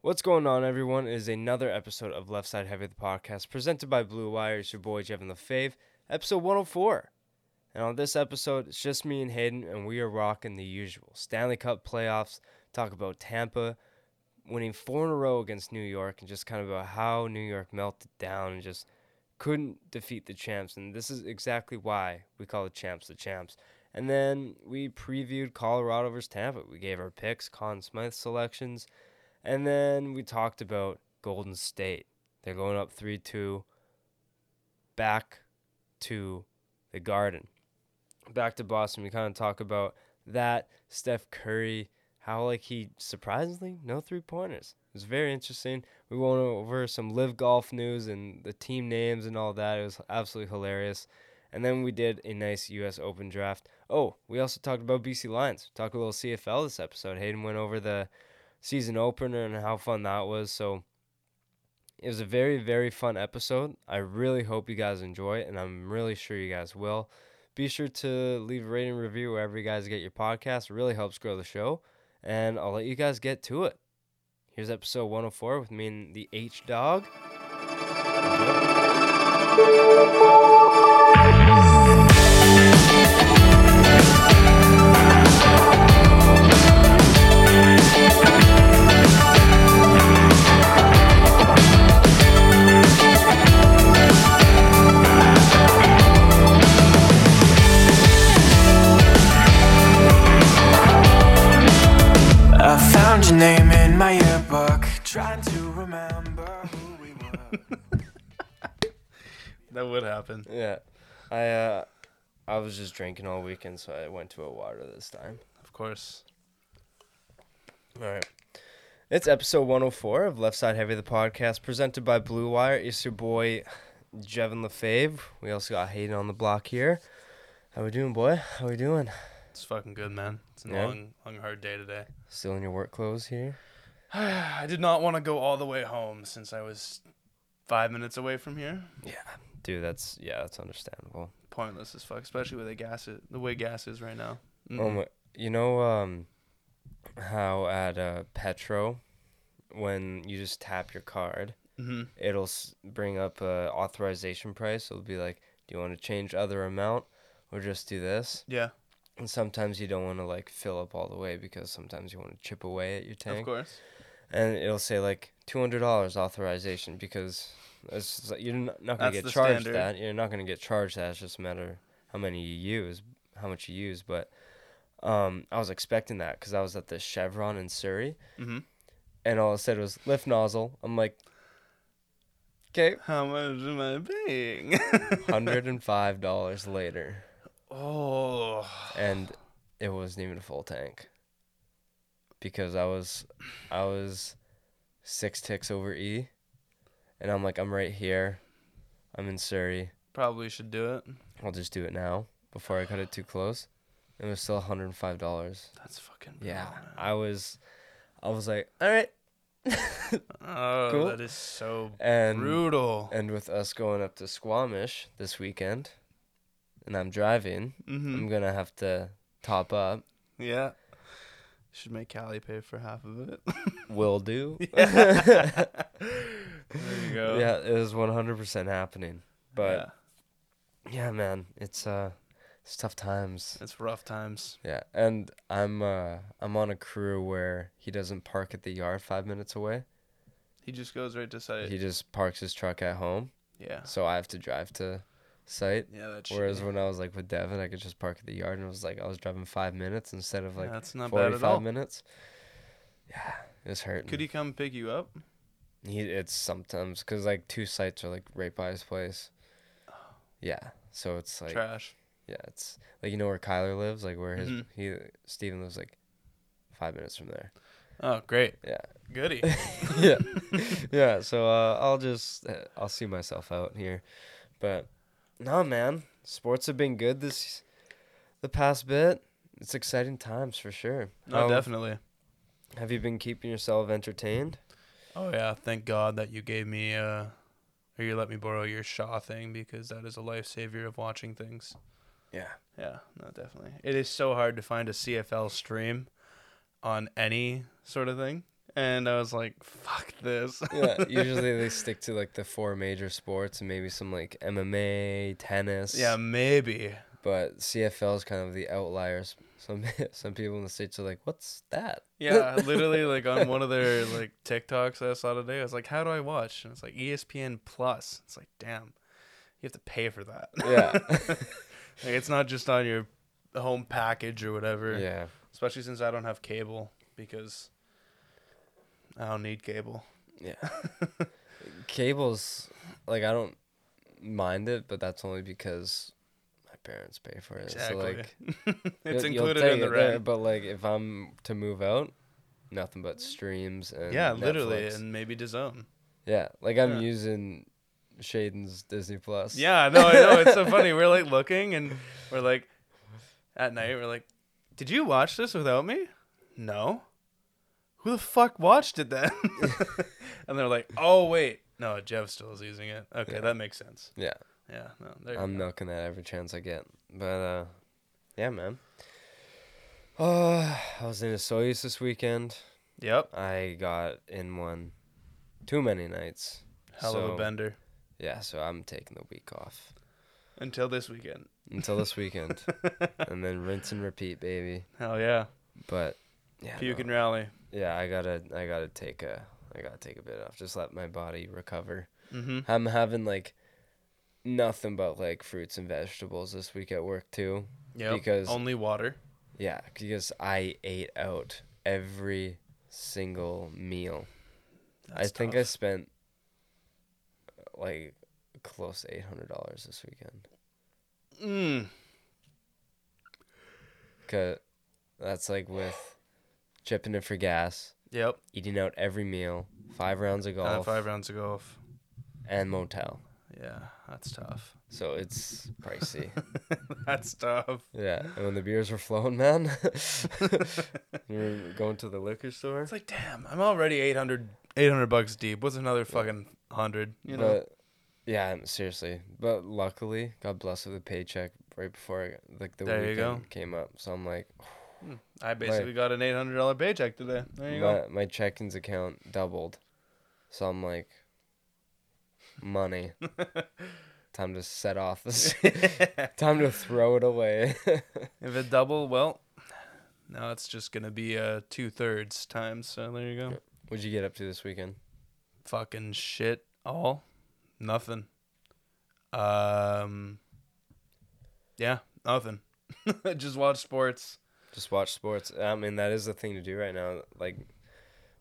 What's going on, everyone? It is another episode of Left Side Heavy, the podcast, presented by Blue Wire. It's your boy, Jevin LaFave, episode 104. And on this episode, it's just me and Hayden, and we are rocking the usual Stanley Cup playoffs, talk about Tampa winning four in a row against New York, and just kind of about how New York melted down and just couldn't defeat the champs. And this is exactly why we call the champs the champs. And then we previewed Colorado versus Tampa. We gave our picks, Conn Smythe selections. And then we talked about Golden State. They're going up 3 2 back to the Garden. Back to Boston. We kind of talk about that. Steph Curry, how like he surprisingly no three pointers. It was very interesting. We went over some LIV golf news and the team names and all that. It was absolutely hilarious. And then we did a nice U.S. Open draft. Oh, we also talked about BC Lions. Talked a little CFL this episode. Hayden went over the season opener and how fun that was. So it was a very, very fun episode. I really hope you guys enjoy it, and I'm really sure you guys will. Be sure to leave a rating review wherever you guys get your podcast. It really helps grow the show. And I'll let you guys get to it. Here's episode 104 with me and the H Dog. That would happen. Yeah. I uh I was just drinking all weekend, so I went to a water this time. Of course. All right. It's episode 104 of Left Side Heavy, the podcast, presented by Blue Wire. It's your boy, Jevin LaFave. We also got Hayden on the block here. How we doing, boy? How we doing? It's fucking good, man. It's a Yeah? long, long, hard day today. Still in your work clothes here? I did not want to go all the way home since I was five minutes away from here. Yeah. Dude, that's, yeah, that's understandable. Pointless as fuck, especially with the gas, i- the way gas is right now. Oh Mm-mm. my, you know, um, how at uh, Petro, when you just tap your card, Mhm. it'll s- bring up a authorization price. It'll be like, do you want to change other amount or just do this? Yeah, And sometimes you don't want to like fill up all the way because sometimes you want to chip away at your tank. of course. And it'll say like two hundred dollars authorization because it's like, you're not, not gonna That's get charged standard. that. You're not gonna get charged that. It's just a matter how many you use, how much you use. But um, I was expecting that because I was at the Chevron in Surrey, Mhm. and all it said was lift nozzle. I'm like, okay, How much am I paying? hundred and five dollars later, oh, and it wasn't even a full tank because I was I was six ticks over E, and I'm like I'm right here, I'm in Surrey. probably should do it. I'll just do it now before I cut it too close. It was still hundred and five dollars. That's fucking Yeah, man. I was, I was like, all right, Oh, Cool. that is so and brutal. and with us going up to Squamish this weekend, and I'm driving, hmm I'm gonna have to top up. Yeah. Should make Callie pay for half of it. Will do. there you go. Yeah, it was 100% happening. But yeah, yeah, man, it's uh it's tough times. it's rough times. Yeah, and I'm uh I'm on a crew where he doesn't park at the yard 5 minutes away. He just goes right to site. He just parks his truck at home, yeah. so I have to drive to site. Yeah, that's Whereas shitty. when I was like with Devin, I could just park at the yard and it was like I was driving 5 minutes instead of like yeah, that's not bad at 45 all. minutes. Yeah, it was hurting. Could he come pick you up? He it's sometimes cuz like two sites are like right by his place. Yeah, so it's like Trash. Yeah, it's like you know where Kyler lives, like where his Mhm. he Steven lives like five minutes from there. Oh, great. Yeah. Goody. yeah, yeah. So uh, I'll just uh, I'll see myself out here, but no, man, sports have been good this the past bit. It's exciting times for sure. No, How- definitely. Have you been keeping yourself entertained? Oh yeah, thank God that you gave me uh or you let me borrow your Shaw thing because that is a lifesaver of watching things. Yeah. Yeah, no, definitely. It is so hard to find a CFL stream on any sort of thing. And I was like, "Fuck this." yeah, usually they stick to like the four major sports and maybe some like MMA, tennis. yeah, maybe. But CFL is kind of the outliers. Some some people in the states are like, "What's that?" Yeah, literally, like on one of their like TikToks I saw today, I was like, "How do I watch?" And it's like ESPN Plus. It's like, damn, you have to pay for that. Yeah. like it's not just on your home package or whatever. yeah, Especially since I don't have cable because I don't need cable. yeah. Cables, like I don't mind it, but that's only because my parents pay for it. Exactly. So like, it's included in the it there, rent. But like, if I'm to move out, nothing but streams and Yeah, literally, and maybe DAZN. yeah, like I'm Yeah. using Shaden's Disney Plus. Yeah, no, I know. It's so funny. We're like looking and we're like, at night, we're like, did you watch this without me? No. Who the fuck watched it then? and they're like, oh, wait. No, Jeff still is using it. Okay, Yeah. that makes sense. yeah. Yeah, no, there you I'm go. milking that every chance I get. But uh yeah, man. Uh I was in Osoyoos this weekend. Yep. I got in one too many nights. Hell of a bender. Yeah, so I'm taking the week off Until this weekend. until this weekend and then rinse and repeat, baby. Hell yeah. But yeah. Puke no, and rally. Yeah, I got to I got to take a I got to take a bit off. Just let my body recover. Mm-hmm. I'm having like nothing but like fruits and vegetables this week at work too. Yeah. Because- Only water. Yeah, because I ate out every single meal. I That's think I spent like close to eight hundred dollars this weekend. Mm. Cause that's like with chipping in for gas, Yep. eating out every meal, five rounds of golf, five rounds of golf. and motel. Yeah, that's tough. So it's pricey. that's tough. yeah, and when the beers were flowing, man, you were going to the liquor store. It's like, damn, I'm already 800, 800 bucks deep. What's another fucking hundred? You know? But yeah, seriously. But luckily, God bless with a paycheck right before like the There weekend came up. So I'm like, oh, I basically got an eight hundred dollar paycheck today. There you go. my my check-ins account doubled. So I'm like, money. Time to set off this. Time to throw it away. if it double, well, now it's just gonna be uh two thirds times. So there you go. What'd you get up to this weekend? Fucking shit. All, nothing. Um. Yeah, nothing. just watch sports. Just watch sports. I mean, that is the thing to do right now. Like,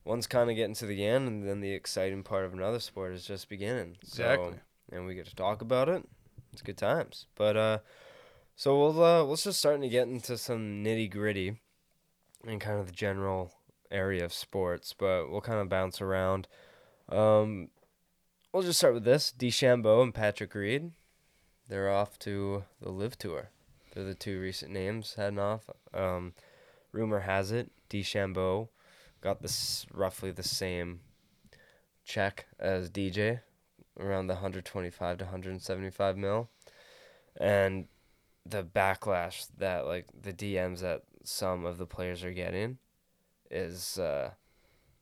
one's kind of getting to the end, and then the exciting part of another sport is just beginning. Exactly. So, and we get to talk about it. It's good times. But uh, so we'll uh, let's just starting to get into some nitty gritty, and kind of the general area of sports. But we'll kind of bounce around. Um, we'll just start with this: DeChambeau and Patrick Reed. They're off to the LIV Tour. They're the two recent names heading off. Um, rumor has it DeChambeau got this roughly the same check as DJ, around the 125 to 175 mil, and the backlash that like the DMs that some of the players are getting is, uh,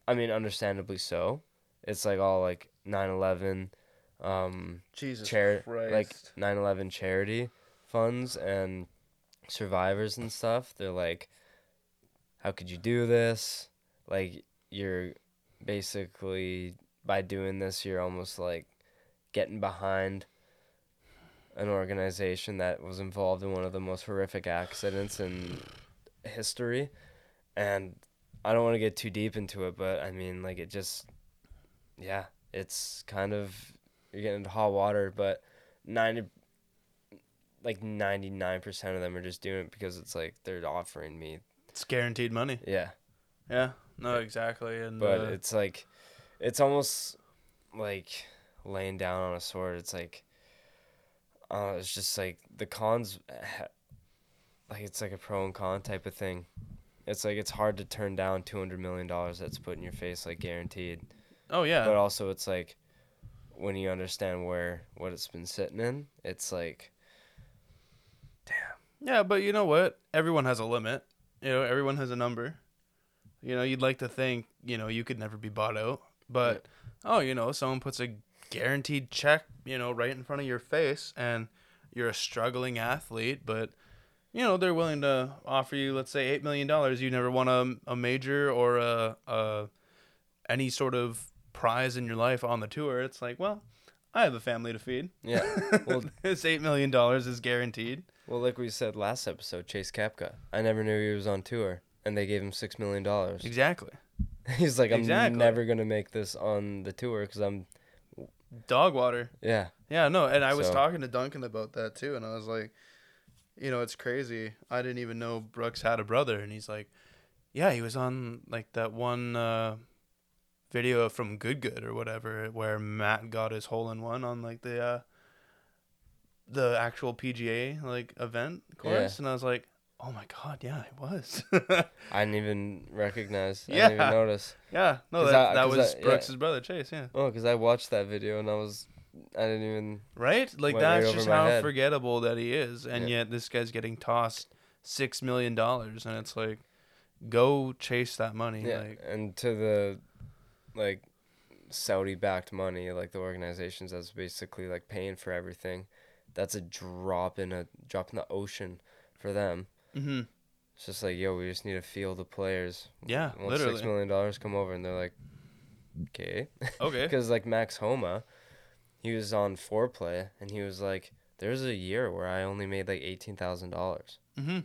I mean, understandably so. It's like all like 9/11, um, Jesus chari- like 9/11 charity funds and survivors and stuff. They're like, "How could you do this? Like you're basically by doing this, you're almost like getting behind an organization that was involved in one of the most horrific accidents in history." And I don't want to get too deep into it, but I mean, like it just, yeah, it's kind of you're getting into hot water, but ninety, like ninety nine percent of them are just doing it because it's like they're offering me, it's guaranteed money. yeah. Yeah. No, exactly. And But uh, it's like, it's almost like laying down on a sword. It's like, uh, it's just like the cons, like it's like a pro and con type of thing. It's like it's hard to turn down two hundred million dollars that's put in your face, like guaranteed. oh yeah. but also it's like when you understand where what it's been sitting in it's like Yeah, but you know what? Everyone has a limit. You know, everyone has a number. You know, you'd like to think you know you could never be bought out. But oh, you know, someone puts a guaranteed check, you know, right in front of your face, and you're a struggling athlete, but you know they're willing to offer you, let's say, eight million dollars. You never won a, a major or a, a any sort of prize in your life on the tour. It's like, well, I have a family to feed. Yeah. Well, this eight million dollars is guaranteed. Well, like we said last episode, Chase Koepka. I never knew he was on tour, and they gave him six million dollars. Exactly. He's like, I'm Exactly. never gonna make this on the tour because I'm. Dog water. Yeah. Yeah, no, and I was So- talking to Duncan about that too, and I was like, you know, it's crazy. I didn't even know Brooks had a brother, and he's like, yeah, he was on like that one uh, video from Good Good or whatever, where Matt got his hole in one on like the uh, the actual PGA like event course, and I was like, oh my god, yeah, it was. I didn't even recognize. I Yeah. didn't even notice. yeah, no, that I- that was I- yeah. Brooks's brother Chase, yeah. Oh, because I watched that video and I was, I didn't even. Right? Like that's just how head. forgettable that he is, and Yeah. yet this guy's getting tossed six million dollars, and it's like, go chase that money. Yeah. Like, and to the, like, Saudi-backed money, like the organizations that's basically like paying for everything, that's a drop in a drop in the ocean for them. hmm It's just like, yo, we just need to feel the players. yeah, Want literally. six million dollars come over, and they're like, okay. Okay. Because like Max Homa, he was on Fore Play, and he was like, "There's a year where I only made like eighteen thousand dollars," hmm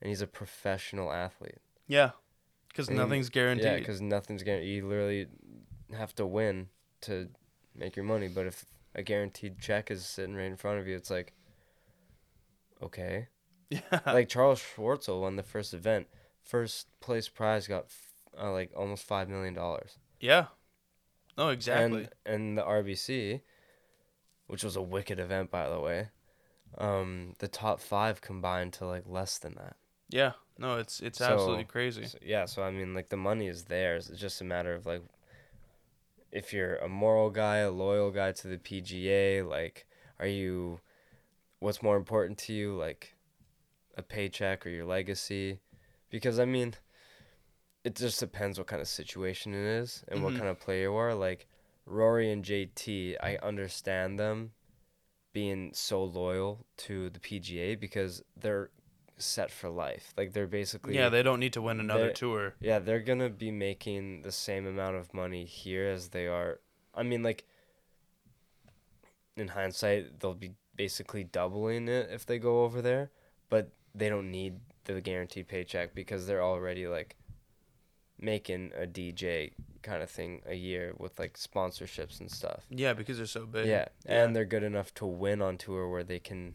and he's a professional athlete. Yeah, because nothing's guaranteed. Yeah, because nothing's guaranteed. You literally have to win to make your money. But if a guaranteed check is sitting right in front of you, it's like, okay. yeah, like Charles Schwartzel won the first event, first place prize got uh, like almost five million dollars. yeah. No, exactly. And and the RBC, which was a wicked event by the way, um, the top five combined to like less than that. yeah, no, it's it's So- absolutely crazy. So, yeah, so I mean, like the money is there. It's just a matter of like, if you're a moral guy, a loyal guy to the PGA, like, are you, what's more important to you, like, a paycheck or your legacy? Because I mean, it just depends what kind of situation it is and what Mhm. kind of player you are. Like Rory and JT, I understand them being so loyal to the PGA because they're set for life. Like they're basically Yeah, they don't need to win another tour. yeah, they're gonna be making the same amount of money here as they are. I mean, like in hindsight, they'll be basically doubling it if they go over there, but they don't need the guaranteed paycheck because they're already like making a DJ kind of thing a year with like sponsorships and stuff. Yeah, because they're so big. Yeah, Yeah. and they're good enough to win on tour where they can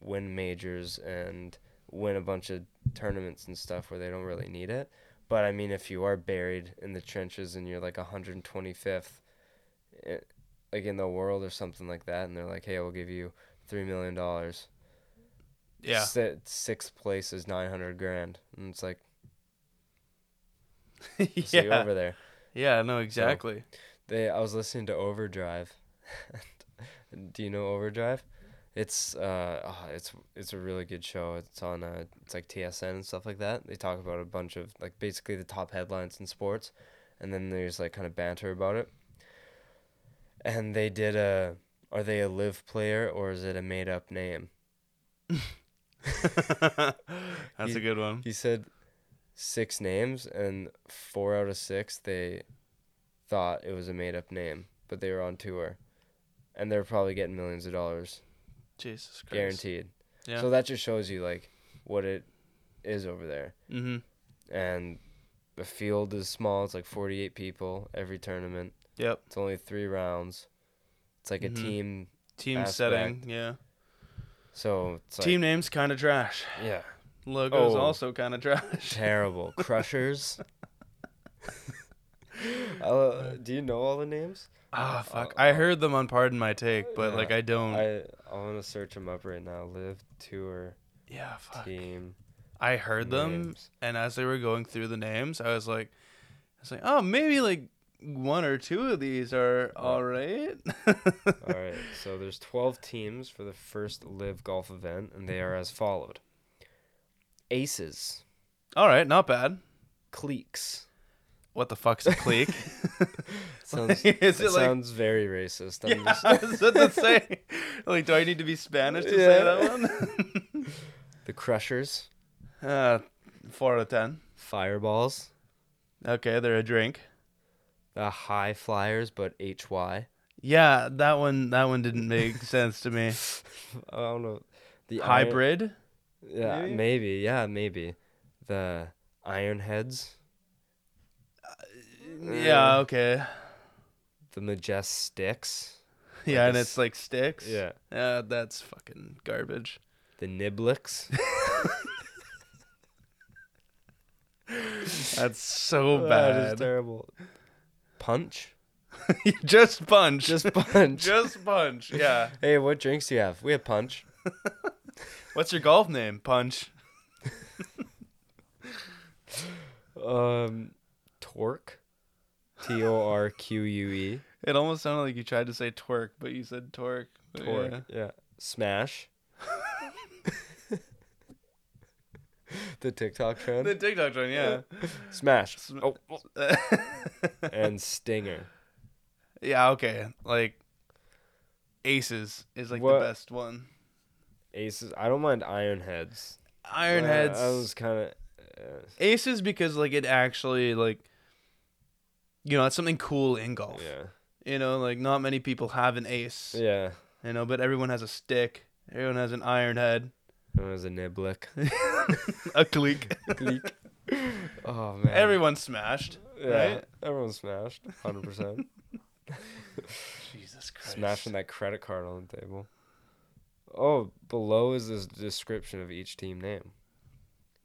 win majors and win a bunch of tournaments and stuff where they don't really need it. But I mean, if you are buried in the trenches and you're like 125th, eh, like in the world or something like that, and they're like, "Hey, we'll give you three million dollars." yeah, Si- sixth place is 900 grand, and it's like, see yeah, over there. yeah. No, exactly. They I was listening to Overdrive. Do you know Overdrive? It's uh oh, it's it's a really good show. It's on uh it's like TSN and stuff like that. They talk about a bunch of like basically the top headlines in sports and then there's like kind of banter about it. And they did a are they a LIV player or is it a made up name? That's He- a good one. He said six names and four out of six they thought it was a made up name, but they were on tour. And they're probably getting millions of dollars Jesus Christ. guaranteed. Yeah. So that just shows you like what it is over there. mm-hmm. And the field is small, it's like 48 people every tournament. Yep. It's only 3 rounds. It's like Mhm. a team Team Aspect. setting. Yeah. so it's like Team name's kind of trash. yeah, Logo's Oh. also kind of trash. terrible. Crushers. Uh, do you know all the names? Ah, fuck. I heard them on Pardon My Take, but Yeah. like I don't. I I want to search them up right now. LIV tour yeah, fuck. team. I heard them, names. and as they were going through the names, I was like, I was like, oh, maybe like one or two of these are all right. All right, so there's 12 teams for the first LIV golf event, and they are as followed: Aces, all right, not bad. Cliques, what the fuck's a clique? Sounds, Is it it like- sounds very racist. I'm yeah, just- I was about to say. Like, do I need to be Spanish to say that one? the Crushers, uh, four out of ten. Fireballs, Okay, they're a drink. the High Flyers, but HY. Yeah, that one. That one didn't make sense to me. I don't know. The Iron- Hybrid. yeah, maybe? maybe? Yeah, maybe. The Ironheads, Yeah. Okay. the Majesticks, Yeah, and it's like sticks. yeah, Yeah, that's fucking garbage. the Niblicks. That's so bad. That is terrible. Punch, Just punch. just punch. Just punch. Yeah. hey, what drinks do you have? We have punch. What's your golf name? Punch. Um, Torque, T O R Q U E. It almost sounded like you tried to say twerk, but you said torque. But Torque. yeah. Yeah. Smash. the TikTok trend. The TikTok trend, yeah. Smash. Sm- Oh, and Stinger. yeah, okay. Like Aces is like What- the best one. Aces. I don't mind Ironheads. Ironheads. I was kind of. Uh, Aces because like it actually like you know, it's something cool in golf. yeah. You know, like not many people have an ace. Yeah. You know, but everyone has a stick. Everyone has an iron head. It was a Niblick. a clique. Gleek. Oh man. Everyone smashed. yeah. right? Everyone smashed. Hundred percent. Jesus Christ. Smashing that credit card on the table. Oh, below is this description of each team name.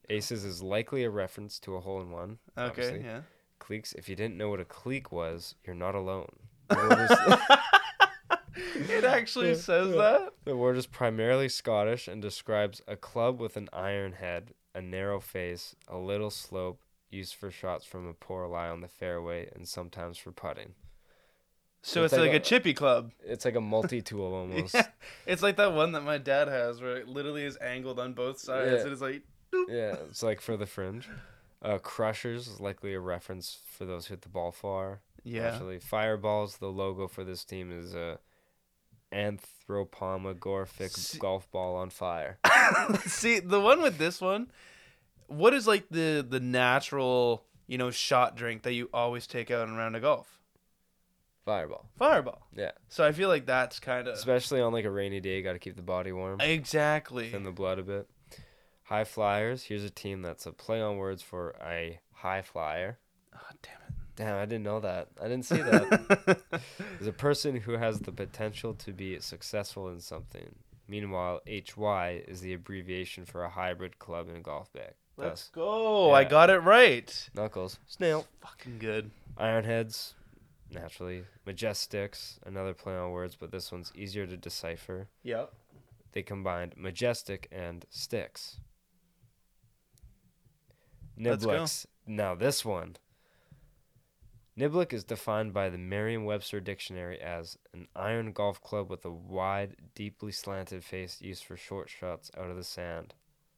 Aces is likely a reference to a hole in one. Okay, obviously. yeah. Cliques, if you didn't know what a clique was, you're not alone. The word is, It actually Yeah, says yeah. that. the word is primarily Scottish and describes a club with an iron head, a narrow face, a little slope, used for shots from a poor lie on the fairway and sometimes for putting. So It's it's, like like, a- chippy club. It's like a multi-tool almost. Yeah. It's like that one that my dad has where it literally is angled on both sides and it's like Yeah, it's like for the fringe. Uh, Crushers is likely a reference for those who hit the ball far. yeah. Actually, Fireballs, the logo for this team is a anthropomorphic See- golf ball on fire. See, the one with this one, what is like the the natural, you know, shot drink that you always take out in a round of golf? Fireball. Fireball. Yeah. So I feel like that's kind of Especially on like a rainy day, got to keep the body warm, exactly. thin the blood a bit. High Flyers, here's a team that's a play on words for a high flyer. Oh, damn it. Damn, I didn't know that. I didn't see that. is a person who has the potential to be successful in something. Meanwhile, HY is the abbreviation for a hybrid club in a golf bag. Let's Thus, go. I got it right. Knuckles, Snail, Fucking good. Ironheads, naturally. Majesticks, another play on words, but this one's easier to decipher. Yep. They combined majestic and sticks. Go. Now this one. Niblick is defined by the Merriam-Webster dictionary as an iron golf club with a wide, deeply slanted face used for short shots out of the sand.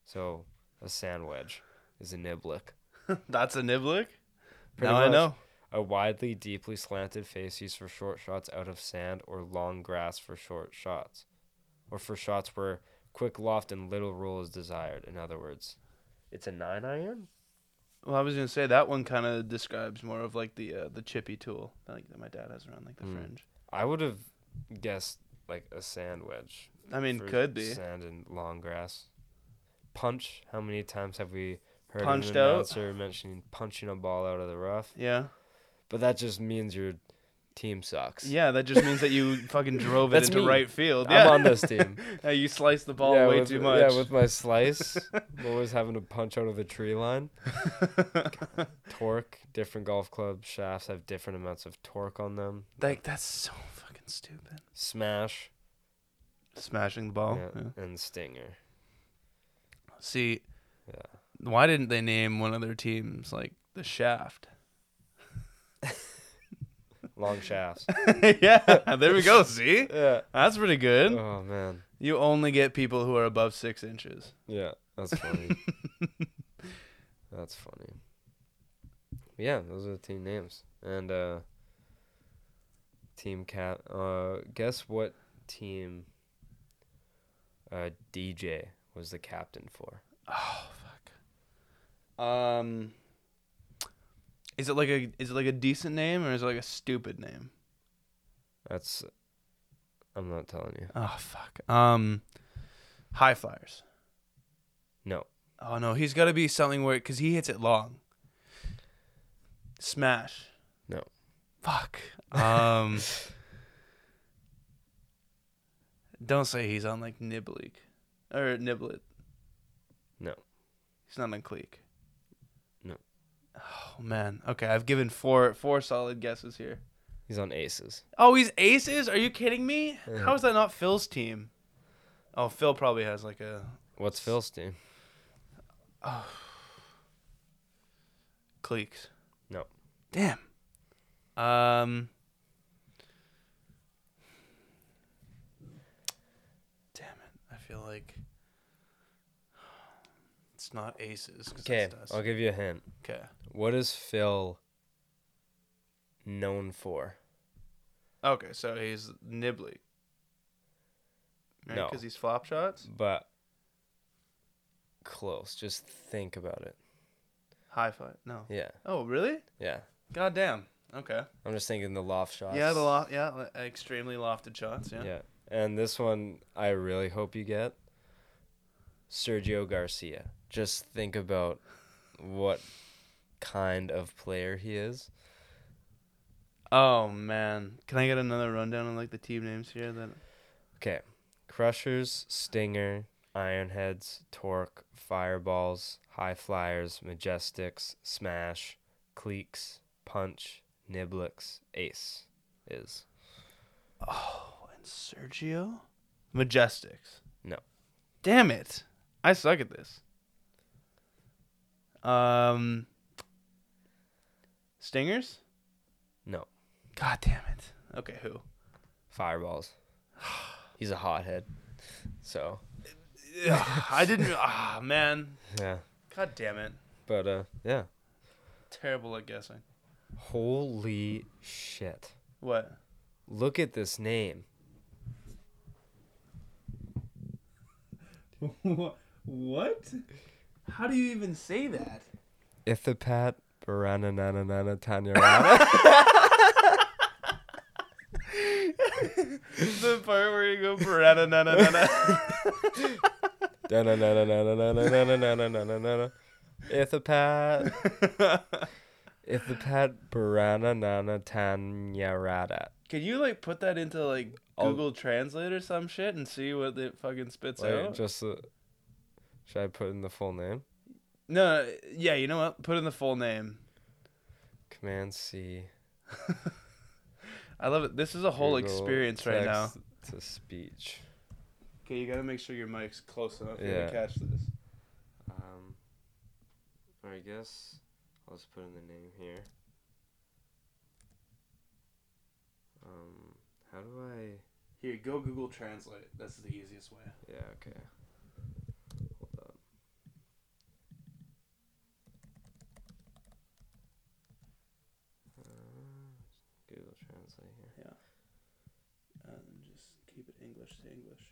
So, a sand wedge is a niblick. That's a niblick. Pretty now I know. A widely, deeply slanted face used for short shots out of sand or long grass for short shots. Or for shots where quick loft and little roll is desired. In other words, it's a nine iron? Well, I was gonna say that one kind of describes more of like the uh, the chippy tool like that my dad has around like the Hmm. fringe. I would have guessed like a sand wedge. I mean, for could be. Sand and long grass. Punch. How many times have we heard Punched an out? announcer mentioning punching a ball out of the rough? Yeah. But that just means your team sucks. Yeah, that just means that you fucking drove it That's into me. right field. I'm on this team. Yeah, you sliced the ball yeah, way with, too much. Yeah, with my slice, I'm always having to punch out of the tree line. Torque, different golf club shafts have different amounts of torque on them. like that's so fucking stupid. Smash Smashing the ball. yeah, yeah. and Stinger. See, Yeah. why didn't they name one of their teams like the Shaft? Long shafts. yeah, there we go. See, yeah. that's pretty good. Oh man. You only get people who are above six inches. Yeah, that's funny. that's funny. yeah, those are the team names. And uh team cap uh guess what team uh DJ was the captain for? Oh fuck. Um. Is it like a is it like a decent name or is it like a stupid name? That's I'm not telling you. Oh fuck. Um. High flyers. No. Oh no, he's got to be something where because he hits it long. Smash. No. Fuck. Um. don't say he's on like Nibleek or Niblet. No. He's not on Cleek. Oh man. Okay, I've given four four solid guesses here. He's on Aces. Oh, he's aces? Are you kidding me? Yeah. How is that not Phil's team? Oh, Phil probably has like a What's Phil's team? Cleeks. No. Damn. Um. Damn it! I feel like it's not aces. 'cause Okay, that's I'll give you a hint. Okay. What is Phil known for? Okay, so he's Nibley. Right? No. Because he's flop shots. But close. Just think about it. High five. No. Yeah. Oh, really? Yeah. God damn. Okay. I'm just thinking the loft shots. Yeah, the loft. Yeah, li- extremely lofted shots. Yeah. Yeah. And this one I really hope you get. Sergio Garcia. Just think about what kind of player he is. Oh man, can I get another rundown on like the team names here? That Okay. Crushers, Stinger, Ironheads, Torque, Fireballs, High Flyers, Majesticks, Smash, Cleeks, Punch, Niblicks, Ace is. oh, and Sergio, Majesticks. No. Damn it, I suck at this. Um, Stingers. No. God damn it. Okay, who? Fireballs. He's a hothead. So, Ugh, I didn't. Ah, man. yeah. God damn it. But uh yeah. Terrible at guessing. Holy shit. What? Look at this name. what? How do you even say that? Ithapat, Barana, Nana, Nana, Tanya, the part where you go Barana, Nana, Nana. na na na Nana, Nana, Nana, Nana. Ithapat. Ithapat, Barana, Nana, Tanya, Rada. Can you like put that into like Google I'll, Translate or some shit and see what it fucking spits like, out? Just. Uh, should I put in the full name? No, yeah, you know what? Put in the full name. Command C. I love it. This is a whole Google experience right now. text To speech. Okay, you gotta make sure your mic's close enough Yeah. to catch this. Um, or I guess I'll just put in the name here. Um, how do I? Here, go Google Translate. That's the easiest way. Yeah, okay. Hold up. Uh, Google Translate here. And just keep it English to English.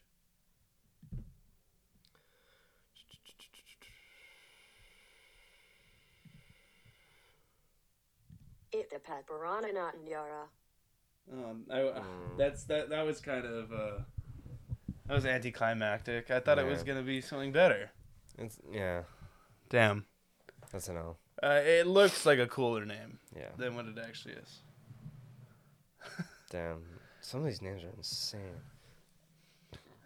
Itapat Barananatanyara. Um, I, Mm. that's that. That was kind of uh, that was anticlimactic. I thought it was Yeah. gonna be something better. It's yeah. Damn. That's an L. Uh, it looks like a cooler name Yeah. than what it actually is. Damn. Some of these names are insane.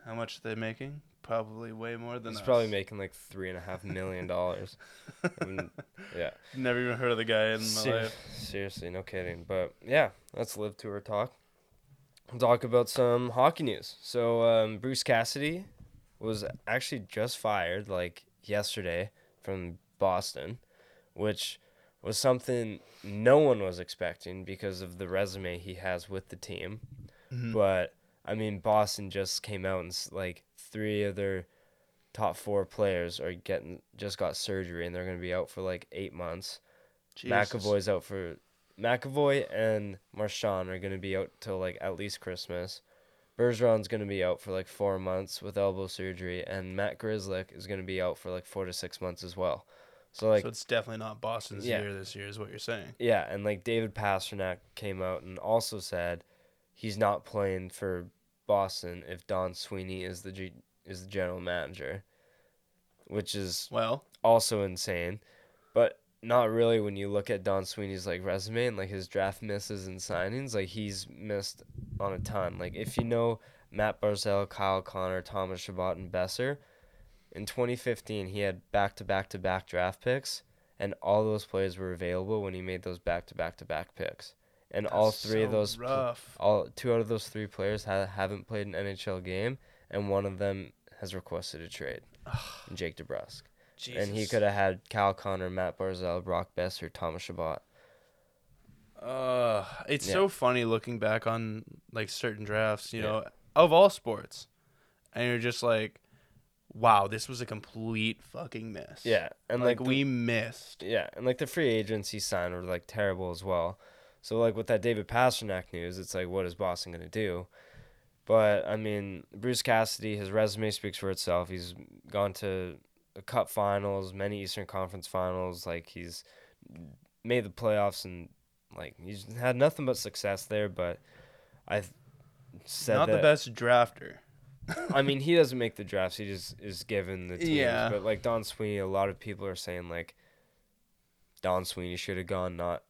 How much are they making? Probably way more than He's us. probably making like three and a half million dollars. I mean, yeah. Never even heard of the guy in my Ser- life. seriously, no kidding. But yeah, let's LIV tour talk. We'll talk about some hockey news. So um, Bruce Cassidy was actually just fired like yesterday from Boston, which was something no one was expecting because of the resume he has with the team. Mhm. But I mean, Boston just came out and like three of their top four players are getting just got surgery and they're going to be out for like eight months. Jesus. McAvoy's out for McAvoy and Marchand are going to be out till like at least Christmas. Bergeron's going to be out for like four months with elbow surgery, and Matt Grzelcyk is going to be out for like four to six months as well. So like so it's definitely not Boston's Yeah. year this year, is what you're saying. yeah, and like David Pastrnak came out and also said he's not playing for Boston if Don Sweeney is the G- is the general manager, which is Well, also insane, but not really when you look at Don Sweeney's like resume and like his draft misses and signings. Like he's missed on a ton. Like if you know Matt Barzal, Kyle Connor, Thomas Chabot, and Boeser, in 2015 he had back to back to back draft picks, and all those players were available when he made those back to back to back picks. And all that's three of those rough. all two out of those three players ha- haven't played an NHL game, and one of them has requested a trade. Jake DeBrusk and he could have had Cal Connor, Matt Barzal, Brock Boeser, Thomas Chabot. Uh, it's Yeah. so funny looking back on like certain drafts, you Yeah. know, of all sports, and you're just like, "Wow, this was a complete fucking miss." Yeah, and like, like, the- we missed. yeah, and like the free agents he signed were like terrible as well. So like with that David Pastrnak news, it's like what is Boston gonna do? But I mean, Bruce Cassidy, his resume speaks for itself. He's gone to the Cup Finals, many Eastern Conference Finals. Like he's made the playoffs and like he's had nothing but success there. But I said Not the best drafter. I mean, he doesn't make the drafts. He just is given the teams. Yeah. But like Don Sweeney, a lot of people are saying like Don Sweeney should have gone, not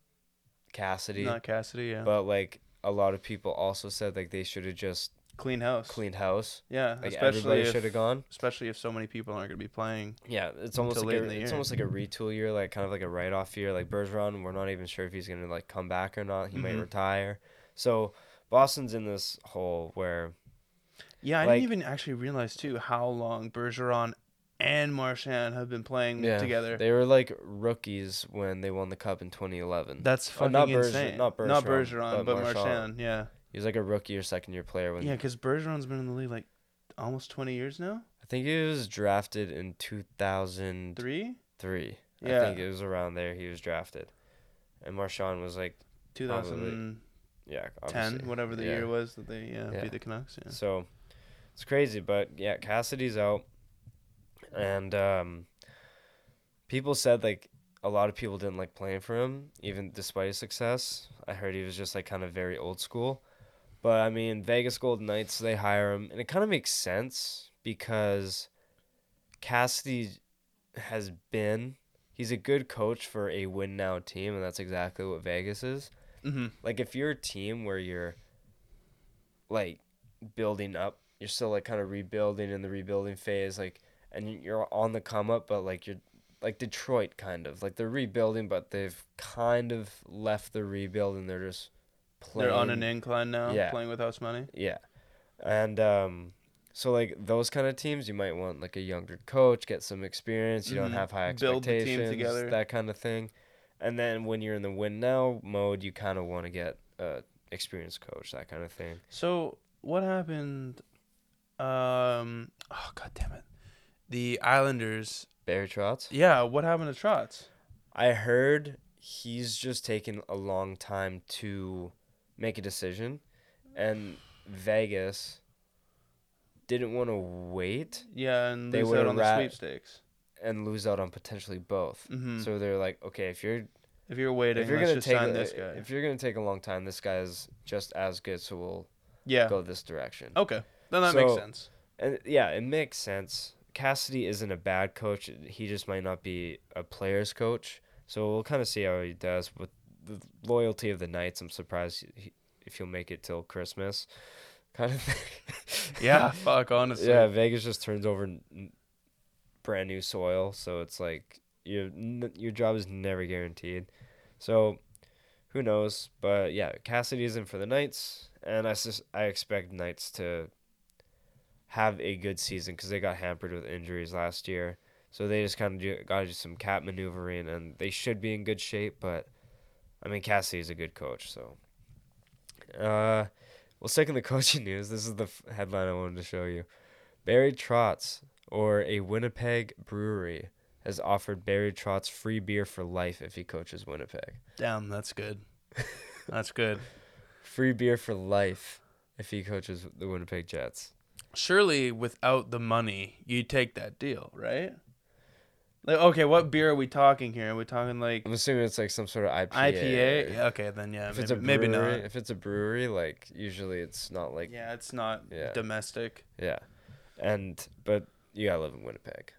Cassidy. Not Cassidy. Yeah. But like a lot of people also said like they should have just Clean house. cleaned house. Yeah. Like especially should have gone. especially if so many people aren't going to be playing. Yeah, it's almost like a, it's year. almost like a retool year, like kind of like a write off year. Like Bergeron, we're not even sure if he's gonna like come back or not. He might Mhm. retire. So Boston's in this hole where Yeah, I Like- didn't even actually realize too how long Bergeron and Marchand have been playing yeah, together. they were like rookies when they won the cup in 2011. That's Oh, fucking not insane. not not Bergeron, Bergeron, but but, Marchand. Marchand. Yeah, He was like a rookie or second year player when yeah, because Bergeron's been in the league like almost twenty years now. I think he was drafted in 2003. Three. Yeah. I think it was around there he was drafted. And Marchand was like, 2010, yeah, obviously. whatever the Yeah. year was that they yeah, Yeah. beat the Canucks. Yeah. So it's crazy, but yeah, Cassidy's out. And um people said like a lot of people didn't like playing for him, even despite his success. I heard he was just like kind of very old school. But I mean, Vegas Golden Knights, they hire him, and it kind of makes sense because Cassidy has been he's a good coach for a win now team, and that's exactly what Vegas is. Mm-hmm. Like if you're a team where you're like building up, you're still like kind of rebuilding in the rebuilding phase, like and you're on the come up, but like you're like Detroit kind of like they're rebuilding, but they've kind of left the rebuild and they're just playing. They're on an incline now, Yeah. playing with house money. Yeah, and um, so like those kind of teams, you might want like a younger coach, get some experience. You don't Mhm. have high Build the team expectations, together. that kind of thing. And then when you're in the win now mode, you kind of want to get a experienced coach, that kind of thing. So what happened? Um. Oh god damn it! The Islanders. Barry Trotz. Yeah. What happened to Trotz? I heard he's just taken a long time to make a decision, and Vegas didn't want to wait Yeah, and They lose out on the sweepstakes. and lose out on potentially both. Mhm. So they're like, okay, if you're If you're waiting, if you're gonna just take sign a- this guy. if you're gonna take a long time, this guy is just as good, so we'll yeah. go this direction. Okay. Then that makes sense. And yeah, it makes sense. Cassidy isn't a bad coach. He just might not be a player's coach. So we'll kind of see how he does with the loyalty of the Knights. I'm surprised he, if he'll make it till Christmas, kind of thing. Yeah. fuck. Honestly. yeah. Vegas just turns over n- brand new soil, so it's like your n- your job is never guaranteed. So who knows? But yeah, Cassidy isn't for the Knights, and I sus- I expect Knights to have a good season because they got hampered with injuries last year. So they just kind of got to do some cap maneuvering, and they should be in good shape. But I mean, Cassidy is a good coach, so. Uh, well, second the coaching news. This is the f- headline I wanted to show you. Barry Trotz, or a Winnipeg brewery, has offered Barry Trotz free beer for life if he coaches Winnipeg. Damn, that's good. That's good. Free beer for life if he coaches the Winnipeg Jets. Surely, without the money, you take that deal, right? Like, okay, what beer are we talking here? Are we talking like I'm assuming it's like some sort of IPA. IPA? Yeah, okay, then yeah, If maybe, it's a maybe brewery, not. if it's a brewery, like usually it's not like Yeah, it's not Yeah. domestic. yeah, and but you gotta live in Winnipeg.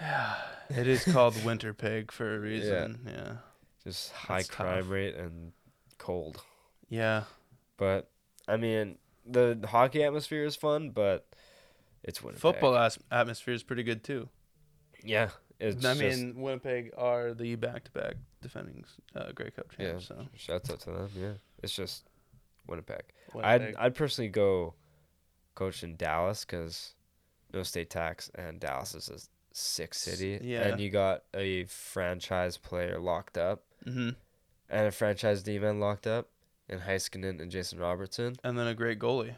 Yeah, it is called Winterpeg for a reason. Yeah. Just high That's crime tough. rate and cold. Yeah. But I mean, the hockey atmosphere is fun, but it's Winnipeg. Football as- atmosphere is pretty good too. yeah. It's I just, mean, Winnipeg are the back-to-back defending uh, Grey Cup yeah. champs. So Shouts out to them. Yeah, it's just Winnipeg. Winnipeg. I'd I'd personally go coach in Dallas because no state tax and Dallas is a sick city. yeah. and you got a franchise player locked up hmm and a franchise D man locked up in Heiskanen and Jason Robertson. and then a great goalie.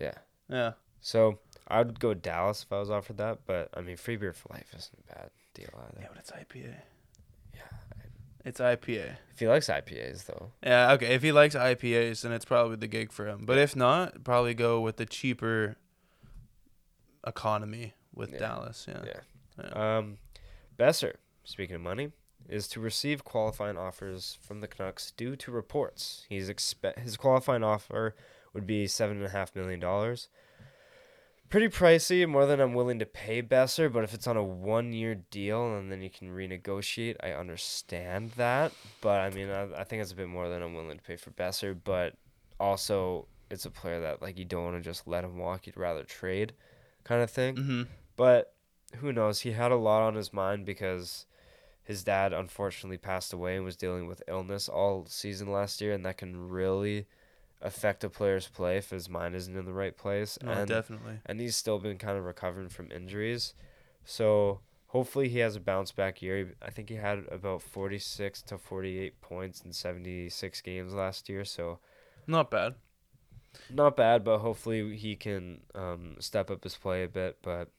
Yeah, Yeah. so I'd go Dallas if I was offered that. But I mean, free beer for life isn't a bad deal either. Yeah, but it's IPA. Yeah, It's IPA. if he likes IPAs though. Yeah, okay. If he likes IPAs, then it's probably the gig for him. But if not, probably go with the cheaper economy with Yeah. Dallas. Yeah. Yeah. Yeah. Um, Boeser, speaking of money, is to receive qualifying offers from the Canucks due to reports. He's expect his qualifying offer would be seven and a half million dollars. Pretty pricey, more than I'm willing to pay Boeser, but if it's on a one year deal and then you can renegotiate, I understand that. But I mean, I, I think it's a bit more than I'm willing to pay for Boeser, but also it's a player that like you don't want to just let him walk, you'd rather trade kind of thing. Mm-hmm. But who knows? He had a lot on his mind because his dad unfortunately passed away and was dealing with illness all season last year, and that can really affect a player's play if his mind isn't in the right place. No, and definitely. and he's still been kind of recovering from injuries, so hopefully he has a bounce back year. I think he had about forty six to forty eight points in seventy six games last year, so Not bad. not bad, but hopefully he can um, step up his play a bit. But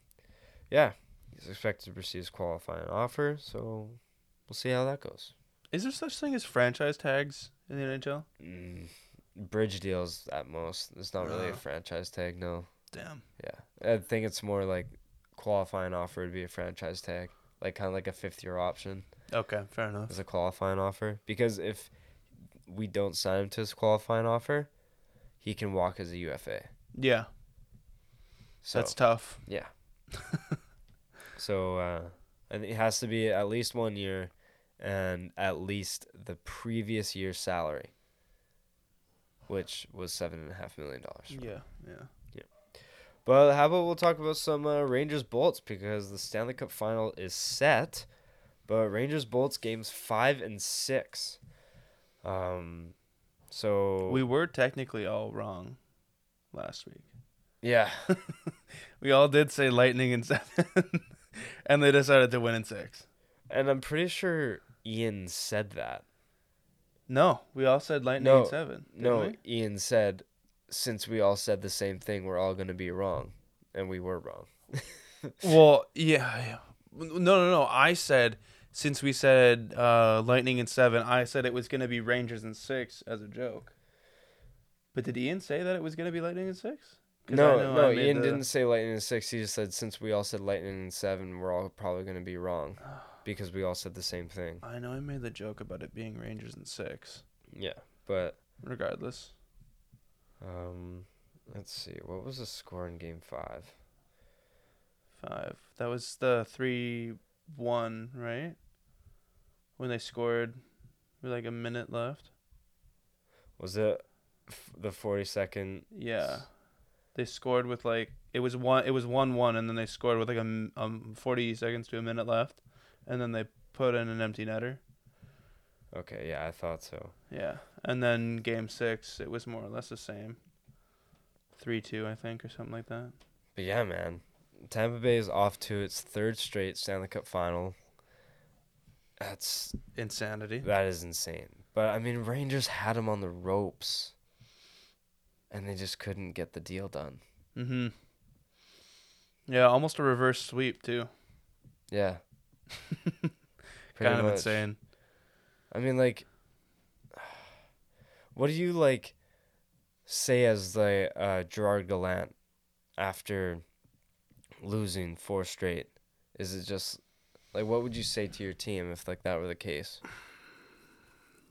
yeah, he's expected to receive his qualifying offer, so we'll see how that goes. Is there such thing as franchise tags in the NHL? Mm, bridge deals at most. It's not really a Uh. franchise tag, no. Damn. Yeah, I think it's more like qualifying offer would be a franchise tag, like kind of like a fifth year option Okay, fair enough. as a qualifying offer. Because if we don't sign him to his qualifying offer, he can walk as a UFA. Yeah, So that's tough. Yeah. so uh, and it has to be at least one year, and at least the previous year's salary, which was seven and a half million dollars. Yeah, yeah. But how about we'll talk about some uh, Rangers Bolts because the Stanley Cup final is set, but Rangers Bolts games five and six. Um, so We were technically all wrong last week. yeah. We all did say Lightning and seven, and they decided to win in six. And I'm pretty sure Ian said that. No, we all said Lightning No, in seven. No, we? Ian said, since we all said the same thing, we're all going to be wrong. And we were wrong. Well, yeah, yeah. No, no, no. I said since we said uh, Lightning in seven, I said it was going to be Rangers in six as a joke. But did Ian say that it was going to be Lightning in six? No, no, Ian the- didn't say Lightning in six. He just said, since we all said Lightning in seven, we're all probably going to be wrong. Because we all said the same thing. I know I made the joke about it being Rangers in six. Yeah. But, Regardless, um, let's see. What was the score in game five? five. That was the three one, right? When they scored with like a minute left. Was it f- the 42nd? Yeah, they scored with like it was one. It was one one, and then they scored with like a um forty seconds to a minute left, and then they put in an empty netter. Okay, yeah, I thought so. Yeah, and then game six, it was more or less the same. Three two, I think, or something like that. But yeah, man. Tampa Bay is off to its third straight Stanley Cup final. That's Insanity. that is insane. But I mean, Rangers had him on the ropes, and they just couldn't get the deal done. Mm-hmm. Yeah, almost a reverse sweep too. Yeah. Kind of much. insane. I mean, like, what do you like say as the uh, Gerard Gallant after losing four straight? Is it just like what would you say to your team if like that were the case?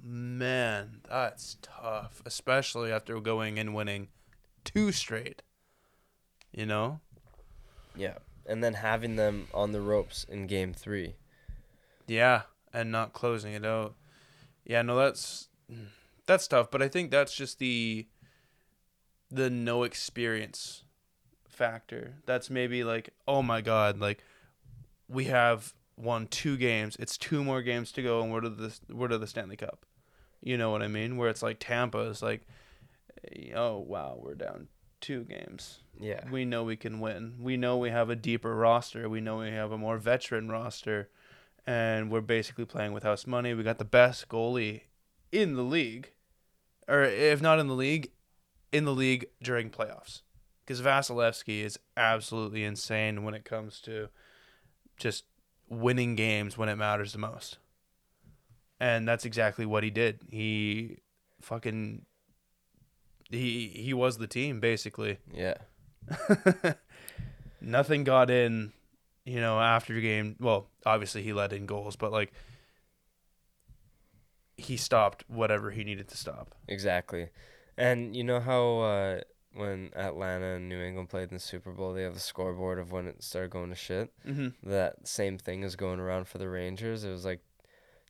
Man, that's tough, especially after going and winning two straight. You know? Yeah, and then having them on the ropes in Game Three. Yeah, and not closing it out. Yeah, no, that's that's tough, but I think that's just the the no experience factor. That's maybe like, oh my god, like we have won two games. It's two more games to go, and we're to the we're to the Stanley Cup. You know what I mean? Where it's like Tampa is like, oh wow, we're down two games. Yeah, We know we can win. We know we have a deeper roster. We know we have a more veteran roster. And we're basically playing with house money. We got the best goalie in the league. Or if not in the league, in the league during playoffs. Because Vasilevsky is absolutely insane when it comes to just winning games when it matters the most. And that's exactly what he did. He fucking he he was the team basically. yeah, Nothing got in, you know, after the game. Well, obviously he let in goals, but like he stopped whatever he needed to stop. exactly. And you know how uh, when Atlanta and New England played in the Super Bowl, they have the scoreboard of when it started going to shit. Mm-hmm. that same thing is going around for the Rangers. It was like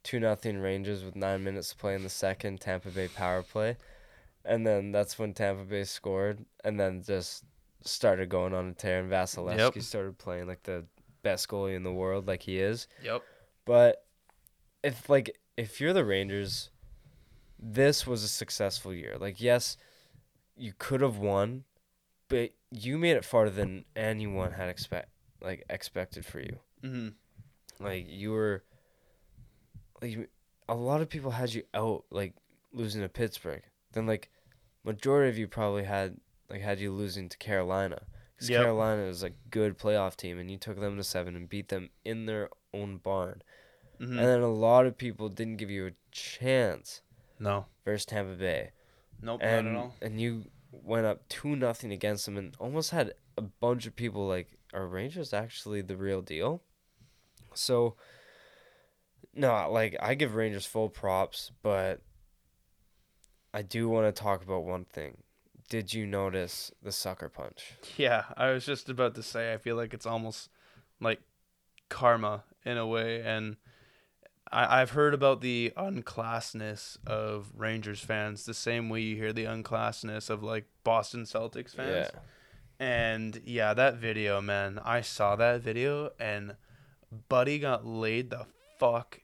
two nothing Rangers with nine minutes to play in the second Tampa Bay power play, and then that's when Tampa Bay scored, and then just started going on a tear. And Vasilevsky Yep. started playing like the best goalie in the world, like he is. Yep. But if like if you're the Rangers, this was a successful year. Like yes, you could have won, but you made it farther than anyone had expect like expected for you. Mm-hmm. Like you were like a lot of people had you out like losing to Pittsburgh. Then like majority of you probably had like had you losing to Carolina. Cuz Yep. Carolina is a good playoff team and you took them to 7 and beat them in their own barn. Mm-hmm. And then a lot of people didn't give you a chance no. versus Tampa Bay. Nope. And not at all. and you went up 2 nothing against them and almost had a bunch of people like are Rangers actually the real deal? So no, like I give Rangers full props, but I do want to talk about one thing. Did you notice the sucker punch? Yeah, I was just about to say. I feel like it's almost like karma in a way, and I, I've heard about the unclassness of Rangers fans the same way you hear the unclassness of like Boston Celtics fans. Yeah. And yeah, that video, man, I saw that video and Buddy got laid the fuck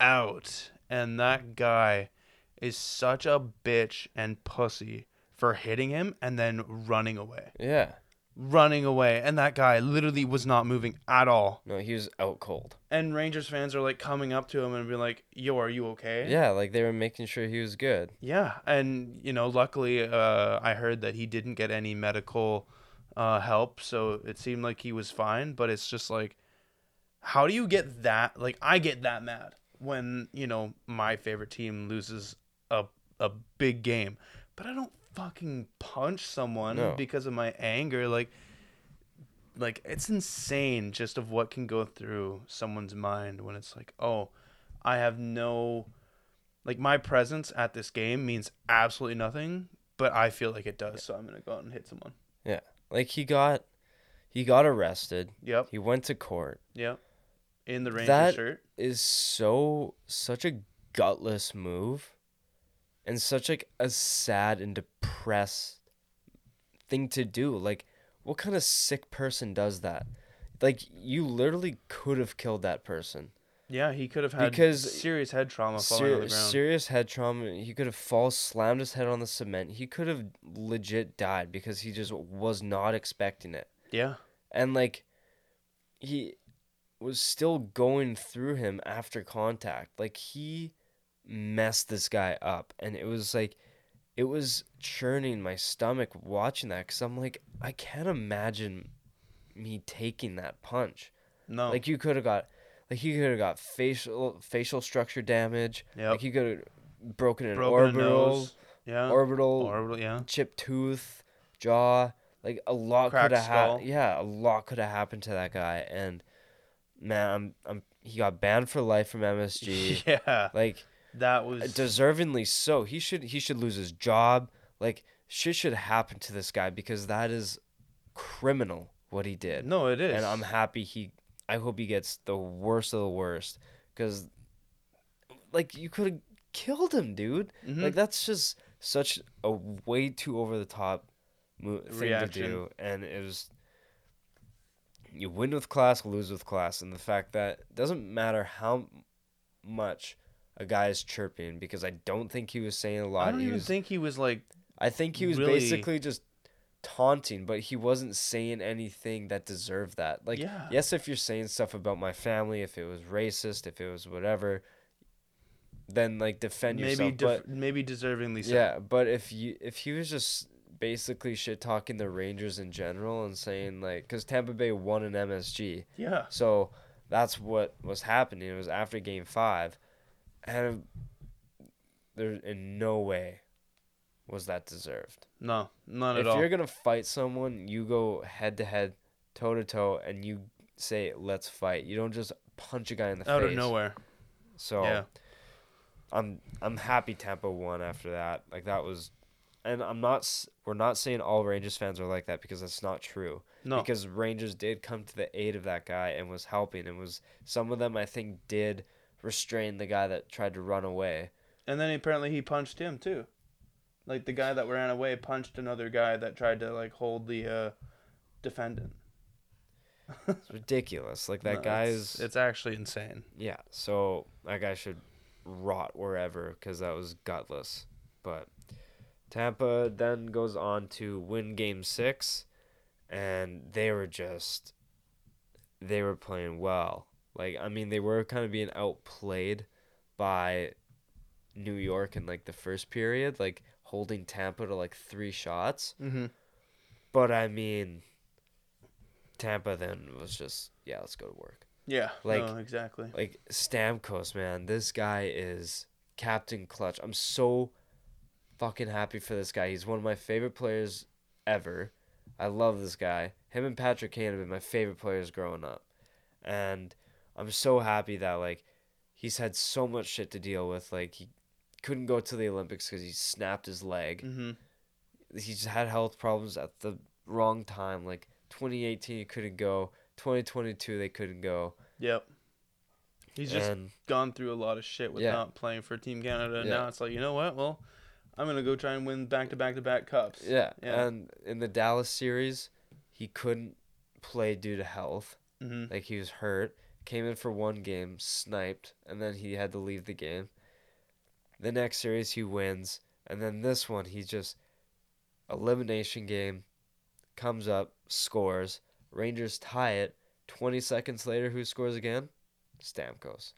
out. And that guy is such a bitch and pussy for hitting him and then running away. Yeah. Running away. And that guy literally was not moving at all. No, he was out cold. And Rangers fans are like coming up to him and be like, yo, are you okay? Yeah, like they were making sure he was good. Yeah, and you know, luckily, uh, I heard that he didn't get any medical uh, help, so it seemed like he was fine. But it's just like, how do you get that? Like, I get that mad when you know my favorite team loses a a big game, but I don't fucking punch someone No. because of my anger. Like, like it's insane just of what can go through someone's mind when it's like, oh, I have no like my presence at this game means absolutely nothing, but I feel like it does, so I'm gonna go out and hit someone. Yeah. Like he got he got arrested. Yep, He went to court. yep. In the Ranger That- shirt. Is so such a gutless move and such like a sad and depressed thing to do. Like what kind of sick person does that? Like you literally could have killed that person. Yeah, he could have had Because- serious head trauma Ser- the ground. serious head trauma. He could have fall, slammed his head on the cement. He could have legit died because he just was not expecting it. yeah, And like, he was still going through him after contact. Like he messed this guy up, and it was like, it was churning my stomach watching that because I'm like, I can't imagine me taking that punch. No. Like you could have got, like he could have got facial facial structure damage. Yeah. Like he could have broken an Broken orbital, nose. Yeah. orbital, Orbital. Yeah. chipped tooth, jaw. Like a lot could have happened. Yeah, a lot could have happened to that guy. And man, I'm, I'm he got banned for life from MSG. Yeah. like That was. deservingly so. He should he should lose his job. Like shit should happen to this guy because that is criminal what he did. no, it is. And I'm happy he. I hope he gets the worst of the worst because, like, you could have killed him, dude. Mhm. Like that's just such a way too over the top mo- thing Reaction. to do, and it was. You win with class, lose with class, and the fact that it doesn't matter how much a guy is chirping because I don't think he was saying a lot. I don't he even was, think he was like. I think he was really- basically just taunting, but he wasn't saying anything that deserved that. Like, Yeah. yes, if you're saying stuff about my family, if it was racist, if it was whatever, then like defend Maybe yourself. def- but maybe deservingly so. yeah, but if you if he was just basically shit talking the Rangers in general and saying like, because Tampa Bay won an MSG, Yeah. so that's what was happening. It was after Game Five, and there in no way was that deserved No, not if at all. you're gonna fight someone, you go head to head, toe to toe, and you say let's fight. You don't just punch a guy in the Out face. Out of nowhere. So Yeah. I'm I'm happy Tampa won after that. Like that was, and I'm not. We're not saying all Rangers fans are like that because that's not true. No. Because Rangers did come to the aid of that guy and was helping. And was some of them I think did restrain the guy that tried to run away. And then apparently he punched him too. Like the guy that ran away punched another guy that tried to like hold the uh, defendant. It's ridiculous. Like that No, guy it's, is. It's actually insane. Yeah, so that guy should rot wherever because that was gutless. But Tampa then goes on to win game six, and they were just, they were playing well. Like, I mean, they were kind of being outplayed by New York in like the first period, like holding Tampa to like three shots. Mm-hmm. But I mean, Tampa then was just, yeah, let's go to work. Yeah. Like- no, exactly. Like Stamkos, man, this guy is Captain Clutch. I'm so fucking happy for this guy. He's one of my favorite players ever. I love this guy. Him and Patrick Kane have been my favorite players growing up. And I'm so happy that like he's had so much shit to deal with. Like he couldn't go to the Olympics because he snapped his leg. Mm-hmm. He's had health problems at the wrong time. Like 2018 he couldn't go. 2022 they couldn't go. Yep. He's just and gone through a lot of shit with Yeah. not playing for Team Canada. And Yeah. now it's like, you know what? Well, I'm gonna go try and win back to back to back cups. Yeah, Yeah. and in the Dallas series, he couldn't play due to health. Mm-hmm. Like he was hurt. Came in for one game, sniped, and then he had to leave the game. The next series he wins, and then this one he just elimination game comes up, scores. Rangers tie it. 20 seconds later who scores again? Stamkos.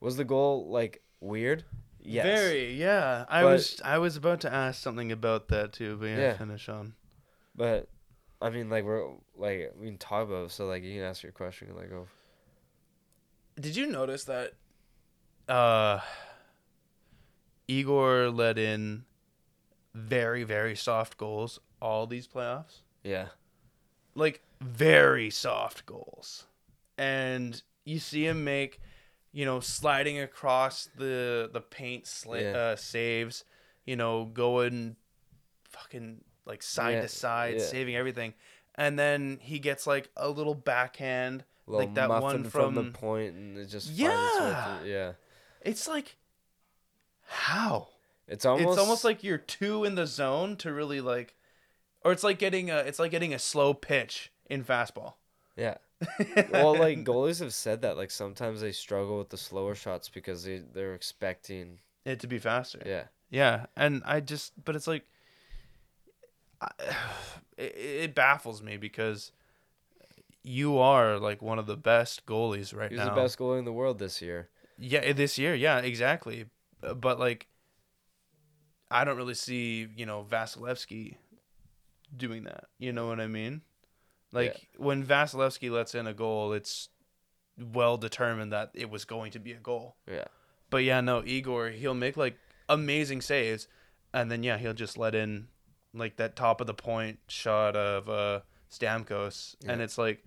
Was the goal like weird? Yes. Very, yeah. I But- was I was about to ask something about that too, but yeah, Yeah. finish on. But I mean, like we're like we can talk about it, so like you can ask your question and like oh, go. Did you notice that uh Igor let in very, very soft goals all these playoffs? Yeah, Like very soft goals. And you see him make, you know, sliding across the the paint Yeah. uh, saves, you know, going fucking like side Yeah, to side, yeah. saving everything. And then he gets like a little backhand little like that one from, from, the point, and it just Yeah. through. yeah. It's like how? It's almost it's almost like you're two in the zone to really like or it's like getting a it's like getting a slow pitch in fastball. yeah. Well, like goalies have said that like sometimes they struggle with the slower shots because they they're expecting it to be faster. yeah Yeah, and I just, but it's like, I, it, it baffles me because you are like one of the best goalies right now. he's now. the best goalie in the world this year. Yeah, this year, yeah, exactly. Uh, But like, I don't really see you know Vasilevsky doing that. You know what I mean? Like when Vasilevsky lets in a goal, it's well determined that it was going to be a goal. Yeah. But yeah, no, Igor, he'll make like amazing saves, and then yeah, he'll just let in like that top of the point shot of uh Stamkos, and it's like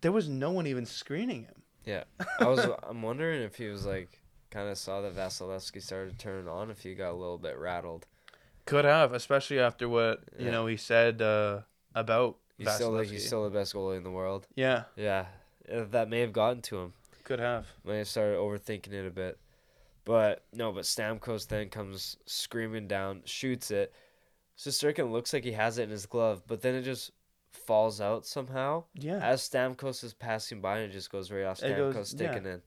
there was no one even screening him. Yeah. I was I'm wondering if he was like kind of saw that Vasilevsky started turning on if he got a little bit rattled. Could have, especially after what you know he said uh, about He's still like he's still the best goalie in the world. yeah, Yeah. Uh, That may have gotten to him. could have. May have started overthinking it a bit. But no, but Stamkos then comes screaming down, shoots it. Shesterkin looks like he has it in his glove, but then it just falls out somehow. Yeah, As Stamkos is passing by and it just goes right off Stamkos goes- sticking in.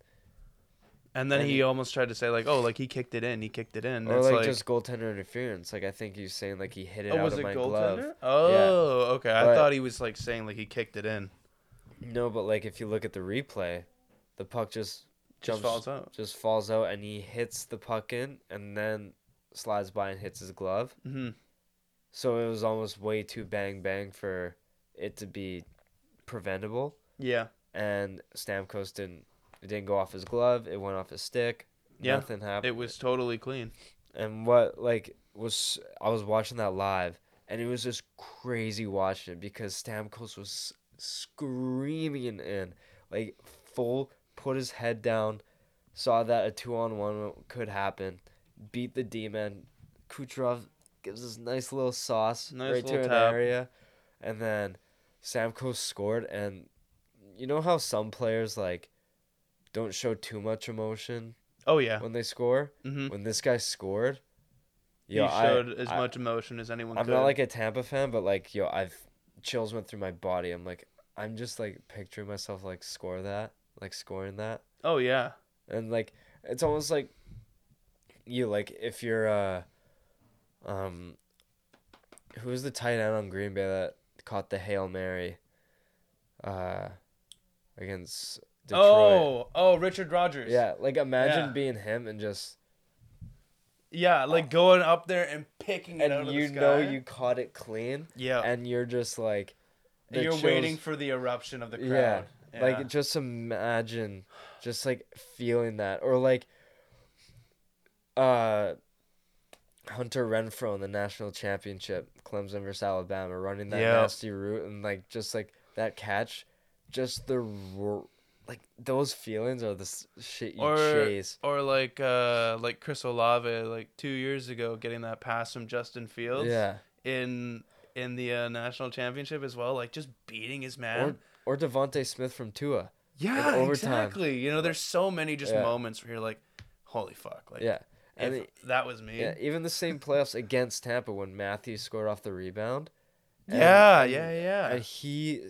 And then and he, he- almost tried to say like, oh, like he kicked it in, he kicked it in. Or it's like, like, just goaltender interference. Like I think he's saying like he hit it oh, out was of it my goaltender? glove. Oh, okay. I thought he was like saying like he kicked it in. No, but like if you look at the replay, the puck just Just falls out. just falls out, and he hits the puck in, and then slides by and hits his glove. hmm So it was almost way too bang bang for it to be preventable. Yeah, And Stamkos didn't it didn't go off his glove. It went off his stick. Yeah, Nothing happened. it was totally clean. And what like was I was watching that live, and it was just crazy watching it because Stamkos was screaming in, like full, put his head down, saw that a two on one could happen, beat the demon. Kucherov gives us nice little sauce Nice right to little an tap. area, and then Stamkos scored. And you know how some players like don't show too much emotion Oh yeah. when they score hmm when this guy scored, He yo, I- showed as I, much emotion as anyone I'm could. not like a Tampa fan, but like yo, I've chills went through my body. I'm like, I'm just like picturing myself like score that, like scoring that, oh yeah. and like it's almost like you like if you're uh um who's the tight end on Green Bay that caught the hail mary uh against Detroit. Oh, oh, Richard Rodgers. Yeah, like imagine Yeah. being him and just Yeah, like going up there and picking it out and of you the sky. know you caught it clean. Yeah. and you're just like you're chills- waiting for the eruption of the yeah, crowd. Yeah. like just imagine just like feeling that or like uh Hunter Renfrow in the national championship clemson versus alabama running that Yeah. nasty route and like just like that catch just the ro- like those feelings are the shit you or chase or like uh like Chris Olave like 2 years ago getting that pass from Justin Fields yeah in in the uh, national championship as well like just beating his man. or DeVonta Smith from tua yeah, overtime. exactly. You know, there's so many just Yeah. moments where you're like, "Holy fuck!" Like, yeah and that was me. Yeah, even the same playoffs against Tampa when Matthews scored off the rebound. and- yeah, yeah, yeah. And he,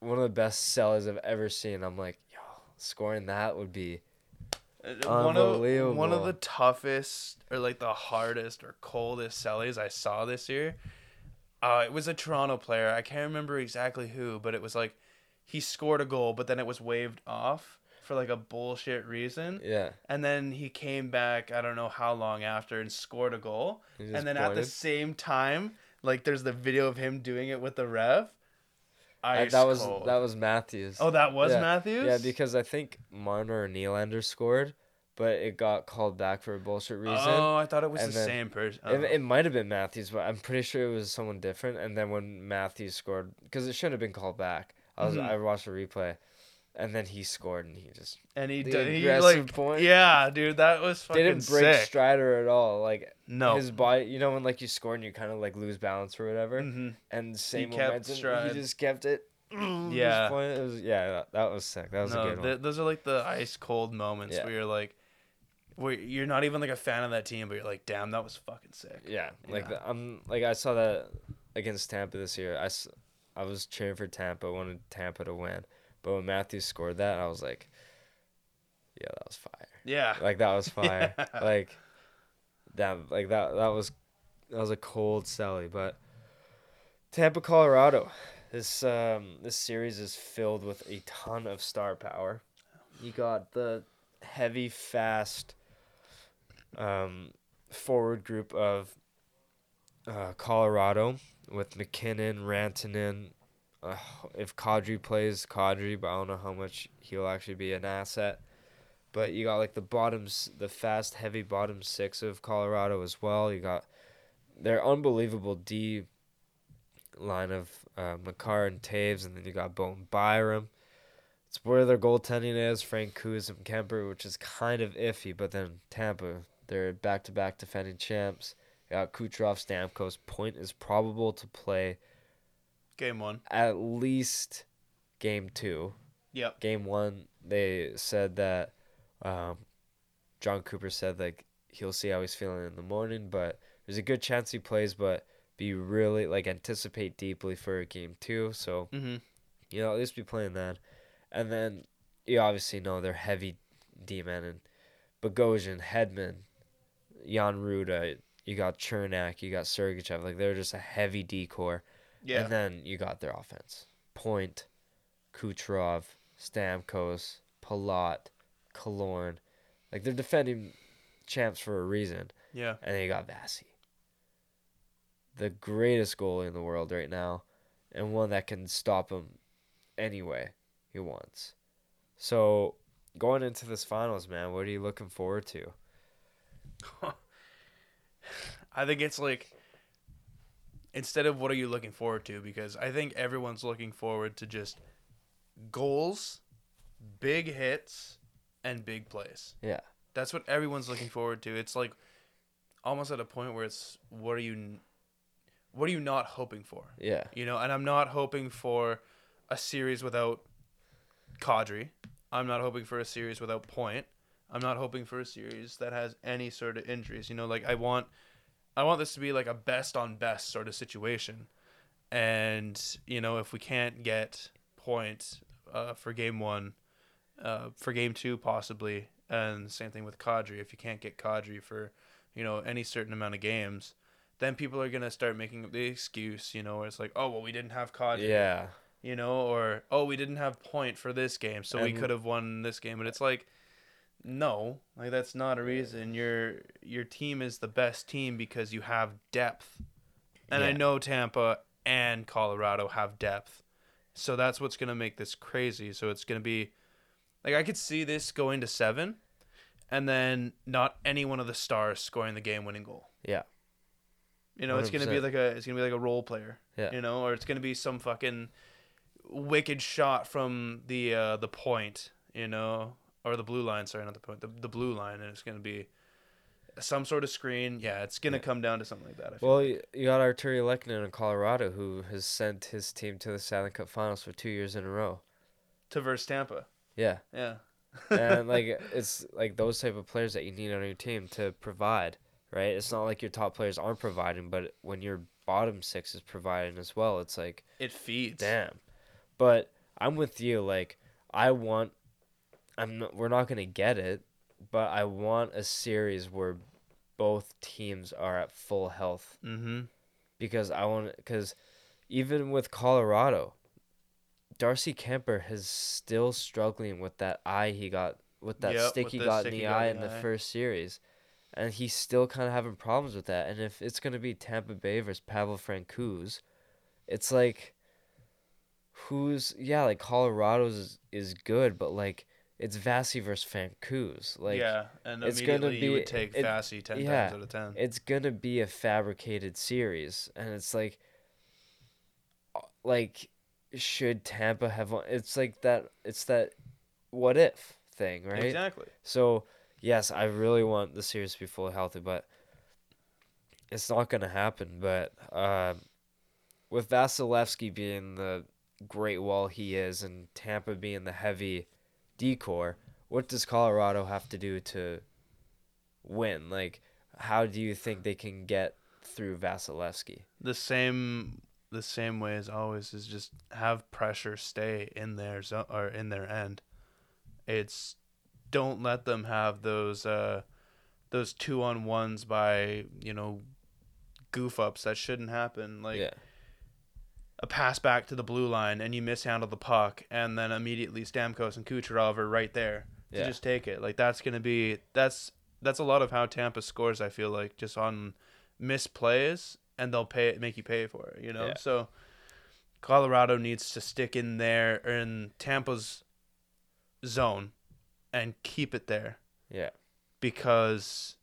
one of the best sellers I've ever seen. I'm like, scoring that would be. Uh, one of one of the toughest or like the hardest or coldest cellies I saw this year. Uh, it was a Toronto player. I can't remember exactly who, but it was like he scored a goal, but then it was waved off for like a bullshit reason. Yeah. And then he came back, I don't know how long after, and scored a goal. And then at the same time, like there's the video of him doing it with the ref. Ice that was cold. that was Matthews. Oh, that was Yeah. Matthews. Yeah, because I think Marner or Nylander scored, but it got called back for a bullshit reason. Oh, I thought it was And the then- same person. It, it might have been Matthews, but I'm pretty sure it was someone different. And then when Matthews scored, because it shouldn't have been called back. I was Mhm. I watched the replay, and then he scored, and he just and he, did he like point. yeah, dude, that was fucking sick. didn't break sick. Strider at all. Like no, his body, you know, when like you score and you kind of like lose balance or whatever, hmm and same kept momentum, stride. he just kept it. Yeah. it was, yeah, that, that was sick. That was a good one. th- those are like the ice cold moments Yeah. where you're like, where you're not even like a fan of that team, but you're like, damn, that was fucking sick. Yeah, like Yeah. The, I'm like I saw that against Tampa this year. I I was cheering for Tampa, wanted Tampa to win, but when Matthews scored that, I was like, yeah, that was fire. Yeah, Like that was fire. Yeah. Like that, like that, that was that was a cold celly. But Tampa, Colorado, this um this series is filled with a ton of star power. You got the heavy, fast um, forward group of uh, Colorado with MacKinnon, Rantanen, uh, if Kadri plays Kadri, but I don't know how much he'll actually be an asset. But you got like the bottoms, the fast, heavy bottom six of Colorado as well. You got their unbelievable D line of uh, Makar and Toews, and then you got Bowen Byram. It's where their goaltending is, Francouz and Kuemper, which is kind of iffy. But then Tampa, they're back to back defending champs. You got Kucherov, Stamkos. Point is probable to play Game one. at least game two. Yep. Game one, they said that um, Jon Cooper said like he'll see how he's feeling in the morning, but there's a good chance he plays, but be really like anticipate deeply for game two. So Mm-hmm. you know at least be playing that, and then you obviously know they're heavy D men and Bogosian, Hedman, Jan Rutta. You got Cernak, you got Sergachev. Like they're just a heavy D core. Yeah. And then you got their offense. Point, Kucherov, Stamkos, Palat, Killorn. Like they're defending champs for a reason. yeah. And then you got Vasi. The greatest goalie in the world right now. And one that can stop him anyway he wants. So going into this finals, man, what are you looking forward to? I think it's like instead of what are you looking forward to because I think everyone's looking forward to just goals, big hits, and big plays. Yeah. That's what everyone's looking forward to. It's like almost at a point where it's what are you what are you not hoping for? Yeah. You know, and I'm not hoping for a series without Kadri. I'm not hoping for a series without Point. I'm not hoping for a series that has any sort of injuries. You know, like I want I want this to be like a best on best sort of situation. And, you know, if we can't get Point uh, for game one, uh, for game two possibly, and same thing with Kadri. If you can't get Kadri for, you know, any certain amount of games, then people are gonna start making the excuse, you know, where it's like, oh well, we didn't have Kadri, Yeah. you know, or oh we didn't have point for this game, so we could have won this game. But it's like, no, like that's not a reason. Your your team is the best team because you have depth, and I know Tampa and Colorado have depth, so that's what's gonna make this crazy. So it's gonna be, like I could see this going to seven, and then not any one of the stars scoring the game winning goal. Yeah. You know, it's gonna be like a it's gonna be like a role player. Yeah. You know, or it's gonna be some fucking wicked shot from the uh the point, you know, or the blue line. Sorry, not the point. The the blue line, and it's gonna be some sort of screen. Yeah, it's gonna Yeah. come down to something like that. I Well, like. you, you got Artturi Lehkonen in Colorado, who has sent his team to the Stanley Cup Finals for two years in a row. to verse Tampa. Yeah, Yeah. and like it's like those type of players that you need on your team to provide, right? It's not like your top players aren't providing, but when your bottom six is providing as well, it's like it feeds. damn. But I'm with you. Like I want, I'm not, we're not gonna get it, but I want a series where both teams are at full health Mm-hmm. because I want because even with Colorado, Darcy Kuemper is still struggling with that eye he got with that Yep, stick with he got stick in the eye in the eye. first series, and he's still kind of having problems with that. And if it's gonna be Tampa Bay versus Pavel Francouz, it's like who's yeah like Colorado's is, is good, but like it's Vasi versus Francouz. Like yeah, and it's gonna immediately you be- would take it- Vasi ten yeah, times out of ten. it's gonna be a fabricated series, and it's like, uh, like, should Tampa have won? It's like that. It's that what if thing, right? Exactly. So yes, I really want the series to be fully healthy, but it's not gonna happen. But um, with Vasilevsky being the great wall he is, and Tampa being the heavy D core, what does Colorado have to do to win? Like, how do you think they can get through Vasilevsky? the same the same way as always is just have pressure stay in their zone or in their end. It's don't let them have those uh those two on ones by, you know, goof ups that shouldn't happen. Like yeah, a pass back to the blue line and you mishandle the puck and then immediately Stamkos and Kucherov are right there to Yeah. just take it. Like that's gonna be that's that's a lot of how Tampa scores. I feel like just on misplays and they'll pay it, make you pay for it. You know, Yeah. so Colorado needs to stick in there in Tampa's zone and keep it there Yeah. because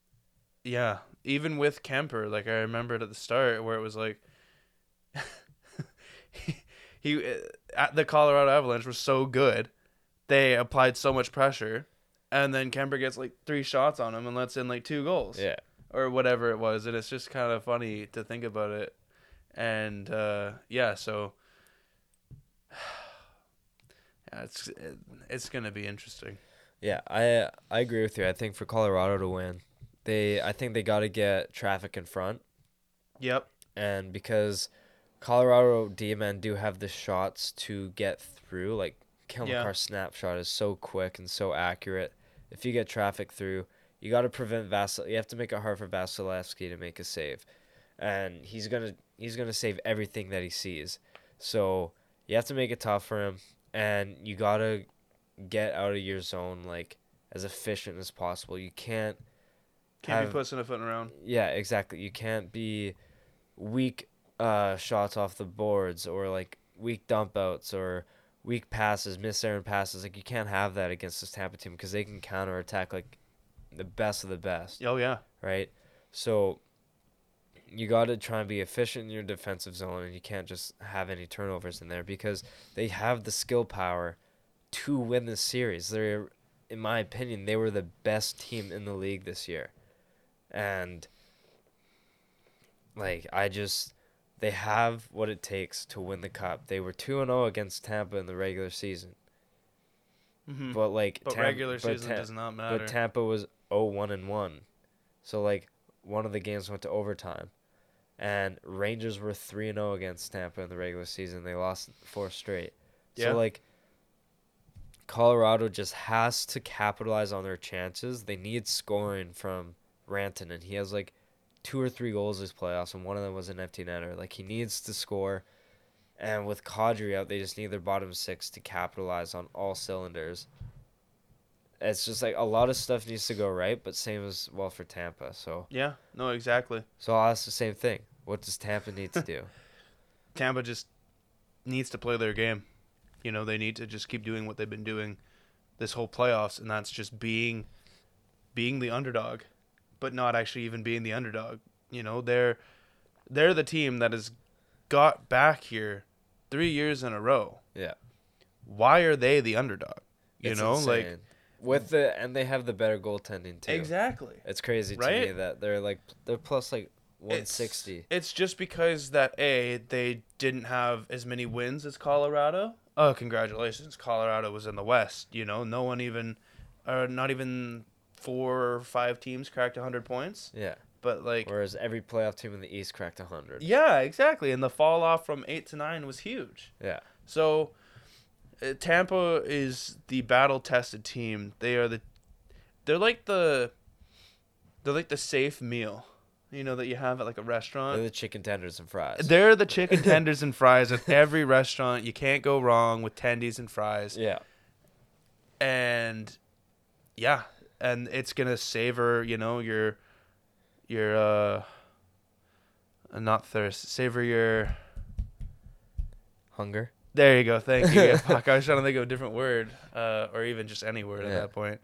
yeah, even with Kuemper, like I remembered at the start where it was like he, he uh, at the Colorado Avalanche was so good, they applied so much pressure, and then Kuemper gets like three shots on him and lets in like two goals Yeah. or whatever it was, and it's just kind of funny to think about it, and uh, yeah, so yeah, it's it, it's gonna be interesting. Yeah, I I agree with you. I think for Colorado to win, they I think they got to get traffic in front, Yep. and because Colorado D men do have the shots to get through, like Cale Yeah. Snapshot is so quick and so accurate. If you get traffic through, you got to prevent Vasil. You have to make it hard for Vasilevsky to make a save, and he's gonna he's gonna save everything that he sees. So you have to make it tough for him, and you gotta get out of your zone like as efficient as possible. You can't Can't have- be pussing a foot around. yeah, exactly. You can't be weak uh, shots off the boards or like weak dump outs or weak passes, miss errant passes. Like you can't have that against this Tampa team because they can counter attack like the best of the best, Oh yeah. right? So you got to try and be efficient in your defensive zone and you can't just have any turnovers in there because they have the skill power to win this series. They're in my opinion, they were the best team in the league this year. And like I just they have what it takes to win the cup. They were 2 and 0 against Tampa in the regular season. Mm-hmm. But like But Tam- regular but season does not matter. But Tampa was 0-1 and 1. So like one of the games went to overtime. And Rangers were 3 and 0 against Tampa in the regular season. They lost four straight. Yeah. So like Colorado just has to capitalize on their chances. They need scoring from Rantanen he has like two or three goals this playoffs and one of them was an empty netter. Like he needs to score. And with Kadri out, they just need their bottom six to capitalize on all cylinders. It's just like a lot of stuff needs to go right, but same as well for Tampa. So yeah. No, exactly. so I'll ask the same thing. What does Tampa need to do? Tampa just needs to play their game. You know, they need to just keep doing what they've been doing this whole playoffs, and that's just being being the underdog, but not actually even being the underdog. You know, they're they're the team that has got back here three years in a row. Yeah. Why are they the underdog? You It's know, like with the and they have the better goaltending too. exactly. It's crazy to me that they're like they're plus like It's- 160. It's just because that a they didn't have as many wins as Colorado. Oh, congratulations! Colorado was in the West. You know, no one even, or not even four or five teams cracked hundred points. Yeah. But like, Whereas every playoff team in the East cracked 100. yeah, exactly. And the fall off from eight to nine was huge. Yeah. So, uh, Tampa is the battle tested team. They are the, they're like the, they're like the safe meal, you know, that you have at like a restaurant. They're the chicken tenders and fries. They're the chicken tenders and fries at every restaurant. You can't go wrong with tendies and fries. yeah. And yeah, and it's gonna savor, you know, your your uh not thirst, savor your Hunger. There you go. Thank you. Yeah, fuck, I was trying to think of a different word, uh, or even just any word at that point.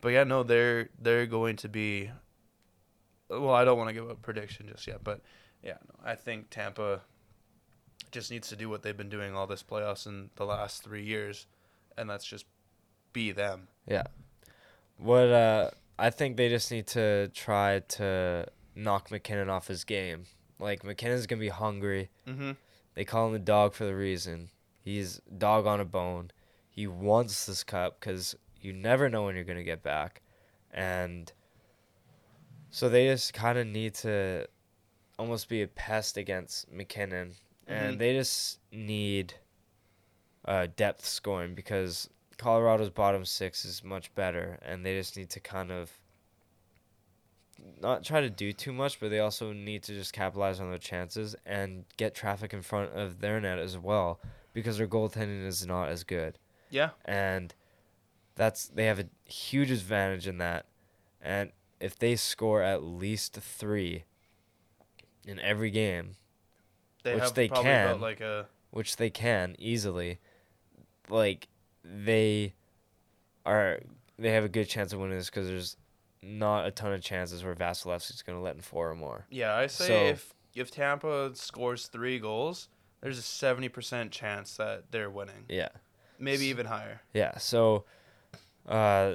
But yeah, no, they're they're going to be. Well, I don't want to give a prediction just yet, but yeah, no, I think Tampa just needs to do what they've been doing all this playoffs in the last three years, and that's just be them. Yeah. What uh I think they just need to try to knock MacKinnon off his game. Like MacKinnon's gonna be hungry. Mm-hmm. They call him the dog for the reason. He's dog on a bone. He wants this cup because you never know when you're gonna get back, and so they just kind of need to almost be a pest against MacKinnon, Mhm. and they just need uh, depth scoring because Colorado's bottom six is much better, and they just need to kind of not try to do too much, but they also need to just capitalize on their chances and get traffic in front of their net as well because their goaltending is not as good. Yeah. And that's they have a huge advantage in that. And if they score at least 3 in every game, They Which have they can. like a which they can easily, like they are they have a good chance of winning this because there's not a ton of chances where Vasilevsky's going to let in four or more. Yeah, I say So- if if Tampa scores three goals, there's a seventy percent chance that they're winning. Yeah. Maybe even higher. Yeah, so uh,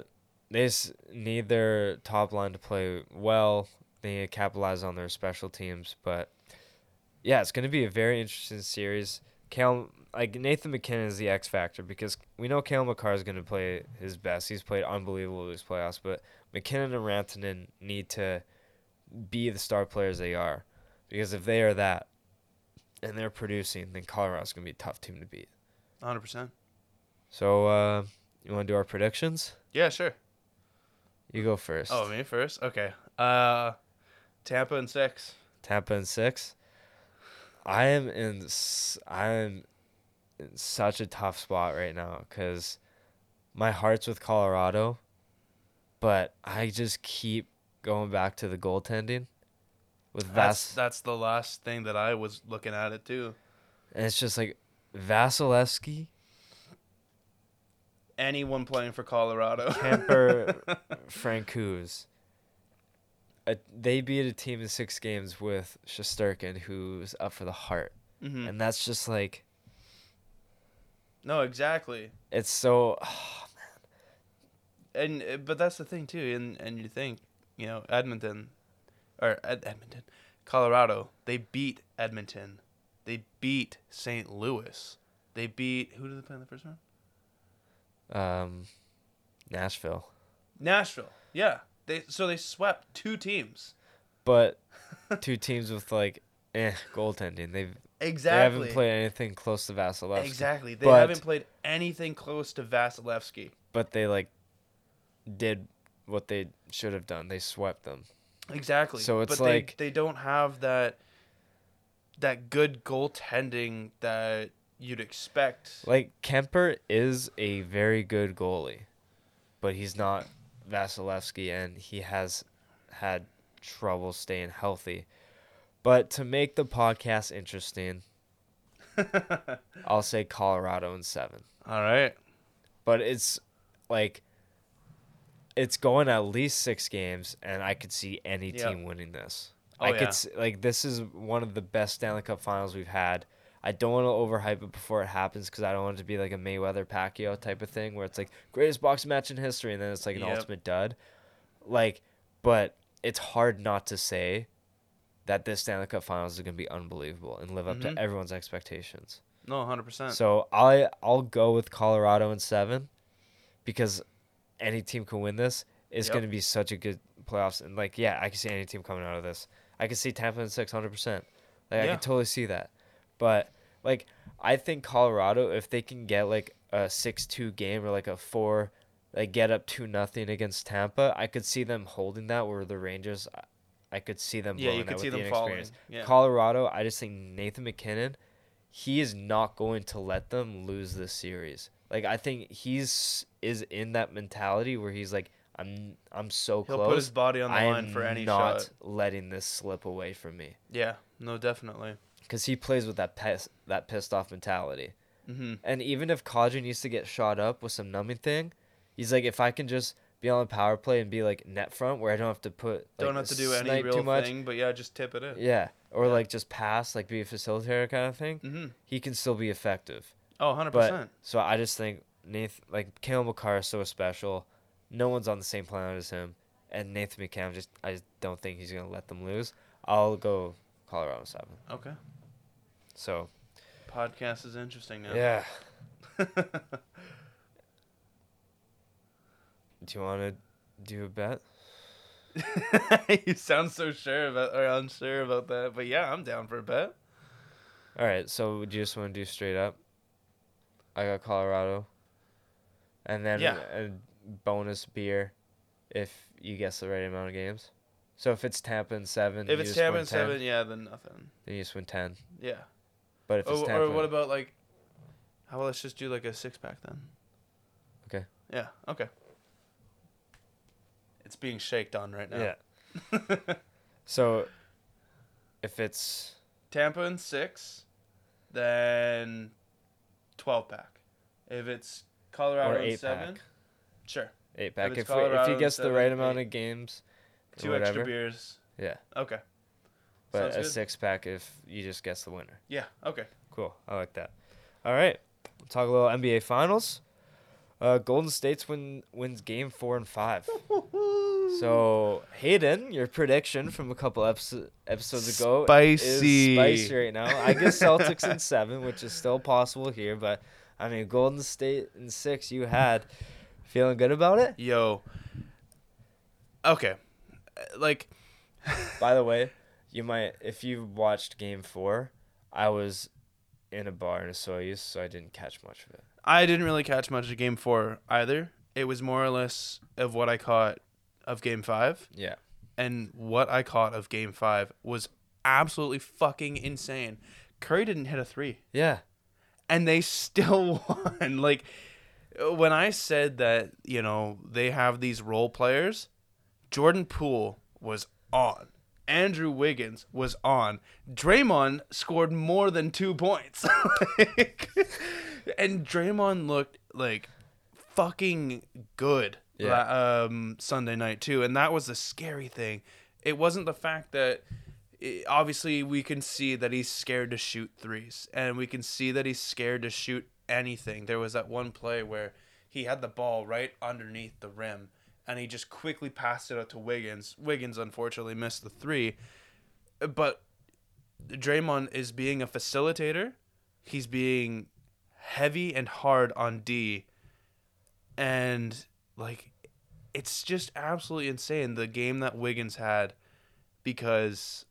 they just need their top line to play well. They need to capitalize on their special teams, but yeah, it's going to be a very interesting series. Cale, like Nathan MacKinnon is the X factor because we know Cale Makar is going to play his best. He's played unbelievable in these playoffs, but MacKinnon and Rantanen need to be the star players they are because if they are that and they're producing, then Colorado's going to be a tough team to beat. hundred percent. So, uh, you want to do our predictions? Yeah, sure. You go first. Oh, me first. Okay. Uh, Tampa and six. Tampa in six. I am in. I am in such a tough spot right now because my heart's with Colorado, but I just keep going back to the goaltending with That's Vas, that's the last thing that I was looking at it too. and it's just like Vasilevskiy, Anyone playing for Colorado. Kuemper, Francouz. Uh, they beat a team in six games with Shesterkin, who's up for the Hart, hmm and that's just like No, exactly. it's so. man. And uh, but that's the thing too. And and you think, you know, Edmonton, or Ed- Edmonton, Colorado, they beat Edmonton, they beat St. Louis, they beat who did they play in the first round? um, Nashville. Nashville. Yeah. They so they swept two teams. But two teams with like eh goaltending. They've Exactly. they haven't played anything close to Vasilevskiy. Exactly. They But- haven't played anything close to Vasilevskiy. But they like did what they should have done. They swept them. Exactly. So it's but they, like- they don't have that that good goaltending that you'd expect. Like Kuemper is a very good goalie, but he's not Vasilevskiy, and he has had trouble staying healthy. But to make the podcast interesting, I'll say Colorado in seven. All right. but it's like it's going at least six games, and I could see any Yeah. team winning this. Oh, I yeah. could s like this is one of the best Stanley Cup Finals we've had. I don't want to overhype it before it happens because I don't want it to be like a Mayweather Pacquiao type of thing where it's like greatest boxing match in history, and then it's like an Yep. ultimate dud. Like, but it's hard not to say that this Stanley Cup Finals is going to be unbelievable and live up Mhm. to everyone's expectations. No, hundred percent. So I I'll go with Colorado in seven, because any team can win this. It's Yep. going to be such a good playoffs, and like yeah, I can see any team coming out of this. I can see Tampa in six hundred percent. Like I can totally see that, but like I think Colorado, if they can get like a six two game or like a four, like get up two nothing against Tampa, I could see them holding that. Where the Rangers, I- could see them. yeah, you could see the them falling. Yeah. Colorado, I just think Nathan MacKinnon, he is not going to let them lose this series. Like I think he's is in that mentality where he's like, I'm I'm so He'll close. put his body on the I line for any not shot. letting this slip away from me Yeah. No, definitely. Because he plays with that pissed that pissed off mentality. Mm-hmm. And even if Kadri needs to get shot up with some numbing thing, he's like, if I can just be on the power play and be like net front where I don't have to put like, Don't have to do any real too much. thing, but yeah, just tip it in. Yeah, or Yeah. like just pass, like be a facilitator kind of thing. Mm-hmm. He can still be effective. Oh, 100 percent. so I just think Nathan, like Cale Makar is so special. No one's on the same planet as him, and Nathan McCann just I just don't think he's gonna let them lose. I'll go Colorado seven. Okay. So Podcast is interesting now. yeah, do you want to do a bet? you sound so sure about or unsure about that, but yeah, I'm down for a bet. All right, so would you just want to do straight up? I got Colorado, and then Yeah. a bonus beer if you guess the right amount of games. So if it's Tampa and seven, If it's Tampa and 10, seven, yeah, then nothing. then you just win ten. Yeah. But if it's Oh, or what about like? How about let's just do like a six pack then? Okay. Yeah. Okay. It's being shaked on right now. yeah. So if it's Tampa and six, then twelve pack. If it's Colorado Or eight seven, pack. sure. Eight pack. If, if Colorado he gets the seven, right amount of games, Two whatever. extra beers. Yeah, Okay. But Sounds a good. six pack if you just guess the winner. Yeah. Okay. Cool. I like that. All right. We'll talk a little NBA Finals. Uh, Golden State's win wins game four and five. So Hayden, your prediction from a couple episo- episodes ago Spicy. is spicy right now. I guess Celtics in seven, which is still possible here, but I mean Golden State in six. You had feeling good about it. Yo. Okay. Uh, Like. By the way, you might if you watched game four, I was in a bar in Osoyoos, so I didn't catch much of it. I didn't really catch much of game four either. It was more or less of what I caught of game five. Yeah. And what I caught of game five was absolutely fucking insane. Curry didn't hit a three. Yeah. And they still won. Like, when I said that, you know, they have these role players, Jordan Poole was on. Andrew Wiggins was on. Draymond scored more than two points. Like, and Draymond looked like fucking good Yeah. la- um, Sunday night too, and that was the scary thing. It wasn't the fact that i obviously we can see that he's scared to shoot threes, and we can see that he's scared to shoot anything. There was that one play where he had the ball right underneath the rim, and he just quickly passed it out to Wiggins. Wiggins unfortunately missed the three, but Draymond is being a facilitator. He's being heavy and hard on D, and like it's just absolutely insane the game that Wiggins had because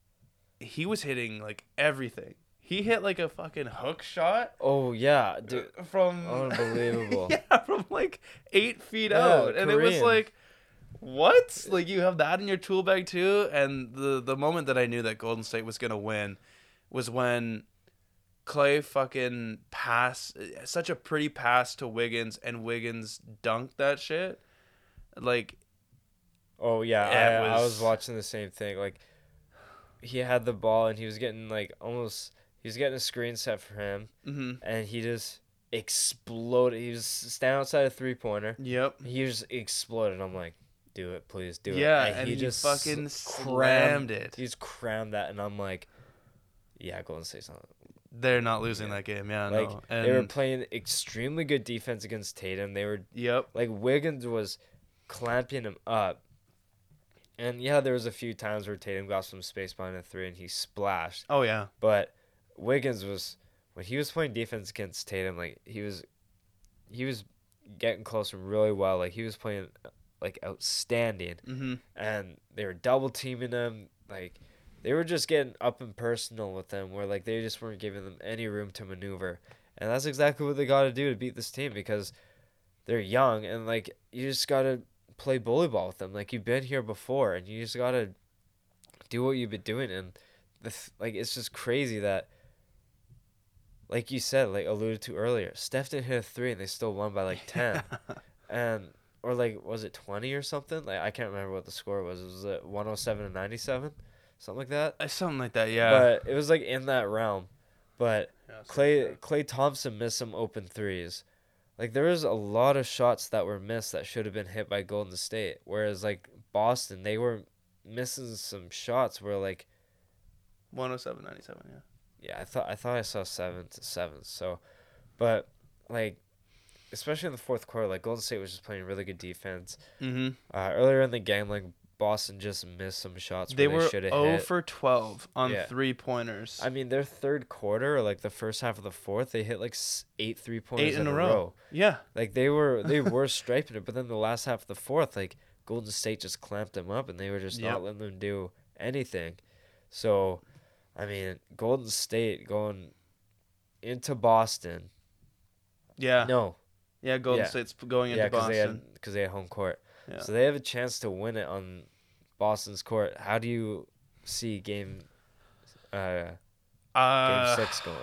he was hitting like everything. He hit like a fucking hook shot Oh yeah, dude. from Unbelievable. yeah, from like eight feet Yeah, out, and it was like, what? Like you have that in your tool bag too? And the the moment that I knew that Golden State was gonna win was when Klay fucking pass such a pretty pass to Wiggins, and Wiggins dunked that shit. Like Oh yeah, I, it I was was- watching the same thing. Like he had the ball and he was getting like almost he was getting a screen set for him mhm. and he just exploded. He was standing outside a three pointer. Yep. He just exploded. I'm like, do it, please do Yeah, it. and he just fucking slammed it. He just crammed that, and I'm like, yeah, Golden State's not. They're not losing that game. Yeah, Like no. they were playing extremely good defense against Tatum. They were yep. like Wiggins was clamping him up. And yeah, there was a few times where Tatum got some space behind a three and he splashed. Oh yeah. But Wiggins was when he was playing defense against Tatum, like he was he was getting closer really well. Like he was playing like outstanding. Mhm. And they were double teaming them. Like they were just getting up and personal with them where like they just weren't giving them any room to maneuver. And that's exactly what they got to do to beat this team because they're young and like you just got to play bully ball with them. Like you've been here before and you just got to do what you've been doing and the th- like it's just crazy that like you said like alluded to earlier Steph didn't hit a 3 and they still won by like 10 and or like was it 20 or something like I can't remember what the score was was it 107 and 97 something like that Uh, Something like that. Yeah. but it was like in that realm but Yeah, Klay Klay Thompson missed some open threes. Like there was a lot of shots that were missed that should have been hit by Golden State. Whereas like Boston, they were missing some shots where like 107 97, yeah. yeah, I thought I thought I saw seven to seven. So but like especially in the fourth quarter, like Golden State was just playing really good defense. Mm-hmm. Uh, earlier in the game, like Boston just missed some shots They were they should 0 hit. for 12 on Yeah. three pointers. I mean, their third quarter, or like the first half of the fourth, they hit like eight three pointers Eight in a row. Yeah. Like they were they were striping it, but then the last half of the fourth, like Golden State just clamped them up, and they were just Yep. not letting them do anything. So, I mean, Golden State going into Boston. Yeah. No, Yeah, Golden Yeah. State's going into yeah, because they Boston. because they had home court, Yeah. so they have a chance to win it on Boston's court. How do you see game uh game uh, six going?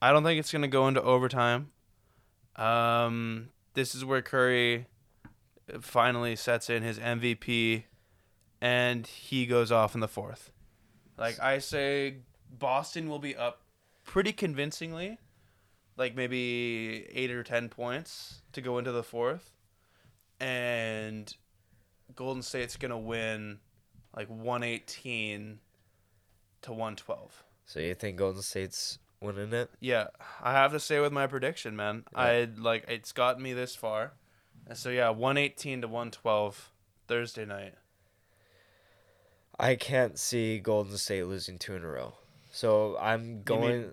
I don't think it's going to go into overtime. Um, this is where Curry finally sets in his MVP and he goes off in the fourth. Like I say Boston will be up pretty convincingly, like maybe eight or ten points to go into the fourth, and Golden State's gonna win like one eighteen to one twelve. So you think Golden State's winning it? Yeah, I have to stay with my prediction, man. Yeah. I like it's gotten me this far, and so yeah, one eighteen to one twelve Thursday night. I can't see Golden State losing two in a row. So I'm mean- going.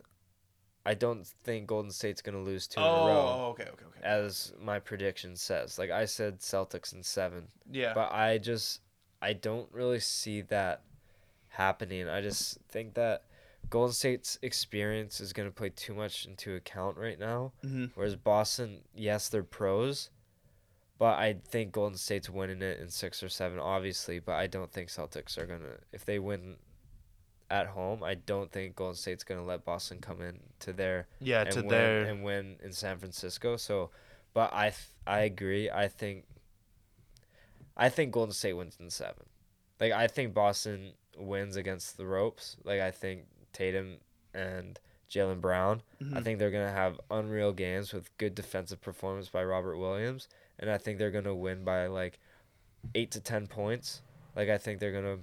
I don't think Golden State's gonna lose two oh, in a row, oh, okay, okay, okay. as my prediction says. Like I said, Celtics in seven, yeah, but I just I don't really see that happening. I just think that Golden State's experience is gonna play too much into account right now. hmm Whereas Boston, yes, they're pros, but I think Golden State's winning it in six or seven, obviously. But I don't think Celtics are gonna. If they win at home, I don't think Golden State's gonna let Boston come in to their yeah, and to win their and win in San Francisco. So, but I th- I agree. I think. I think Golden State wins in seven. Like I think Boston wins against the ropes. Like I think Tatum and Jaylen Brown. I Mhm. think they're gonna have unreal games with good defensive performance by Robert Williams, and I think they're gonna win by like eight to ten points. Like I think they're gonna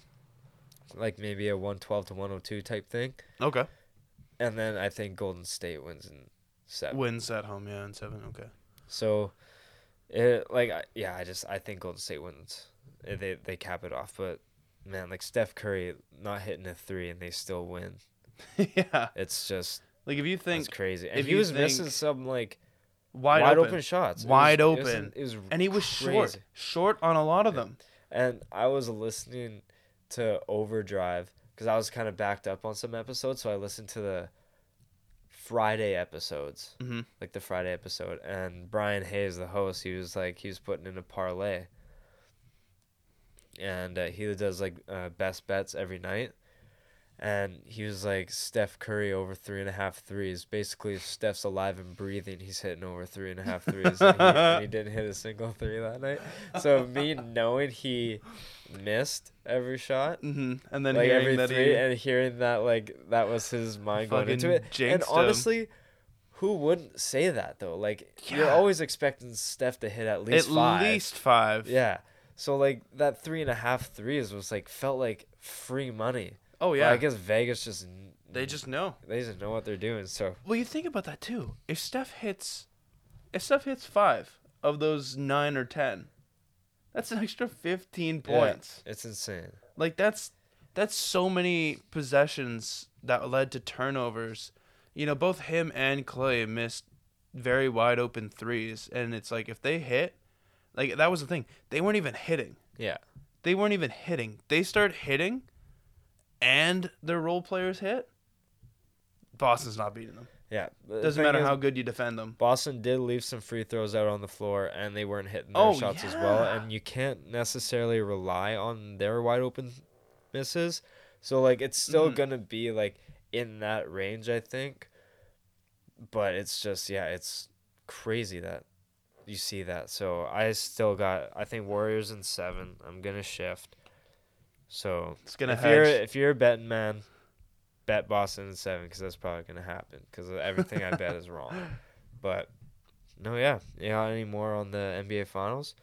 like maybe a one twelve to one hundred two type thing, okay and then I think Golden State wins in seven. wins at home. Yeah, in seven. Okay. So, it like I- yeah, I just I think Golden State wins. Eh, They they cap it off, but man, like Steph Curry not hitting a three and they still win. yeah, It's just like if you think it's crazy. And if he was missing some like wide, wide, open, open. shots, It Wide was- it was- open. It was, and he was short, crazy. short on a lot of them. And I was listening to Overdrive because I was kind of backed up on some episodes, so I listened to the Friday episodes, hmm like the Friday episode. And Bryan Hayes, the host, he was like he was putting in a parlay, and uh, he does like uh, best bets every night. And he was like Steph Curry over three and a half threes. Basically, if Steph's alive and breathing, he's hitting over three and a half threes. and, he, and he didn't hit a single three that night. So me knowing he missed every shot, hmm And then like hearing every that three, he, and hearing that like that was his mind going into it. And him. honestly, who wouldn't say that though? Like you're always expecting Steph to hit at least at five. least five. Yeah. So like that three and a half threes was like felt like free money. Oh yeah. I guess Vegas just they just know. they just know what they're doing. So Well, you think about that too. If Steph hits, if Steph hits five of those nine or ten, that's an extra fifteen yeah, points. it's insane. Like that's that's so many possessions that led to turnovers. You know, both him and Klay missed very wide open threes, and it's like if they hit, like that was the thing. They weren't even hitting. Yeah. They weren't even hitting. They start hitting, and their role players hit. Boston's not beating them. Yeah. Doesn't matter is, how good you defend them. Boston did leave some free throws out on the floor, and they weren't hitting their Oh, shots as well. And you can't necessarily rely on their wide open misses. So like, it's still Mhm. gonna be like in that range, I think. But it's just yeah, it's crazy that you see that. So I still got I think Warriors in seven. I'm gonna shift. So It's gonna if you're if you're a betting man, bet Boston in seven because that's probably gonna happen because everything I bet is wrong. But no, yeah, you got any more on the NBA Finals?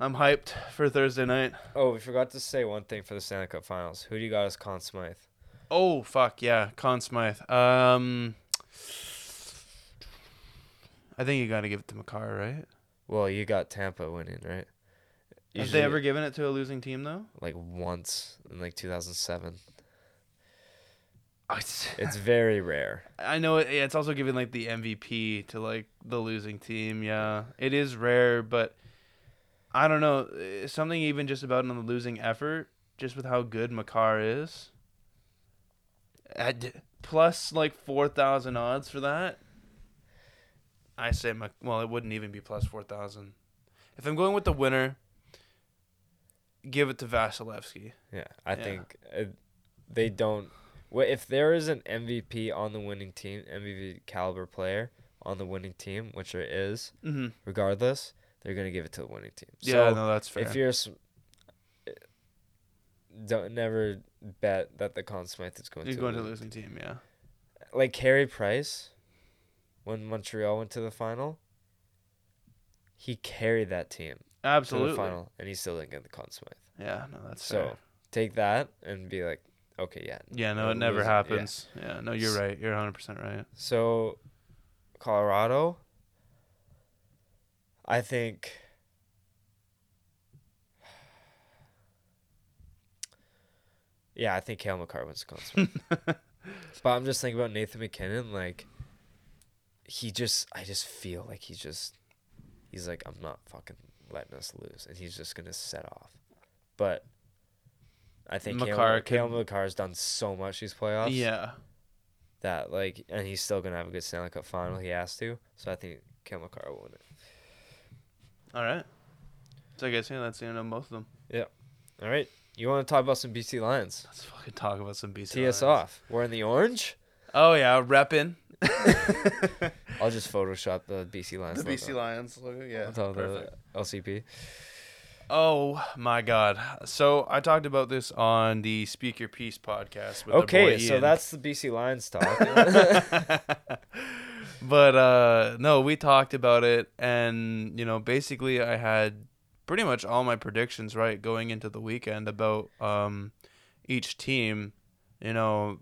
I'm hyped for Thursday night. Oh, we forgot to say one thing for the Stanley Cup Finals. Who do you got as Conn Smythe? Oh fuck yeah, Conn Smythe. Um, I think you got to give it to Makar, right? Well, you got Tampa winning, right? Have they ever given it to a losing team though? like once in like 2007? Oh, it's- It's very rare. I know it, it's also given like the MVP to like the losing team. Yeah, it is rare, but I don't know eh, something even just about on the losing effort, just with how good Makar is. At plus like four thousand odds for that. I say well, it wouldn't even be plus four thousand. If I'm going with the winner, give it to Vasilevskiy. Yeah, I Yeah. think uh, they don't. Well, if there is an MVP on the winning team, MVP caliber player on the winning team, which there is, Mm-hmm. regardless, they're gonna give it to the winning team. Yeah, So no, that's fair. if you're, s- don't never bet that the Conn Smythe is going You're to going to lose. losing team, yeah. like Carey Price, when Montreal went to the final, he carried that team to Absolutely. the final, and he still didn't get the Conn Smythe. Yeah, no, that's So fair. take that and be like, okay, yeah. Yeah, no, it never lose- yeah. happens. Yeah. no, you're right. You're 100% right. So, Colorado, I think. Yeah, I think Cale Makar wins the Conn Smythe. but I'm just thinking about Nathan MacKinnon. Like, he just, I just feel like he just, he's like, I'm not fucking letting us lose, and he's just gonna set off. But I think Makar Cale Makar's done so much these playoffs Yeah. that like, and he's still gonna have a good Stanley Cup final. He has to, so I think Cale will win it. All right. So I guess yeah, that's the end of both of them. Yeah. All right, you want to talk about some BC Lions? Let's fucking talk about some BC. Tee us off. We're in the orange. Oh yeah, repping I'll just Photoshop the BC Lions. the BC logo Lions. Logo. Yeah. on top of perfect. the LCP. Oh my god. So I talked about this on the Speak Your Piece podcast with Okay, our boy so Ian. that's the BC Lions talk. but uh no, we talked about it and you know, basically I had pretty much all my predictions right going into the weekend about um each team, you know,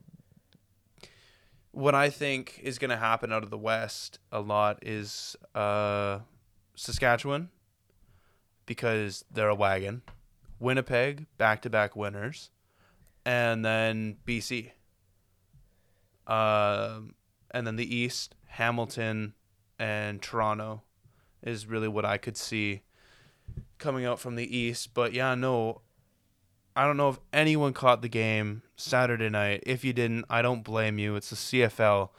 what I think is going to happen out of the West a lot is uh Saskatchewan because they're a wagon. Winnipeg, back-to-back winners, and then BC. Um, and then the East, Hamilton and Toronto is really what I could see coming out from the East. But yeah, no, I don't know if anyone caught the game Saturday night. If you didn't, I don't blame you. It's the CFL.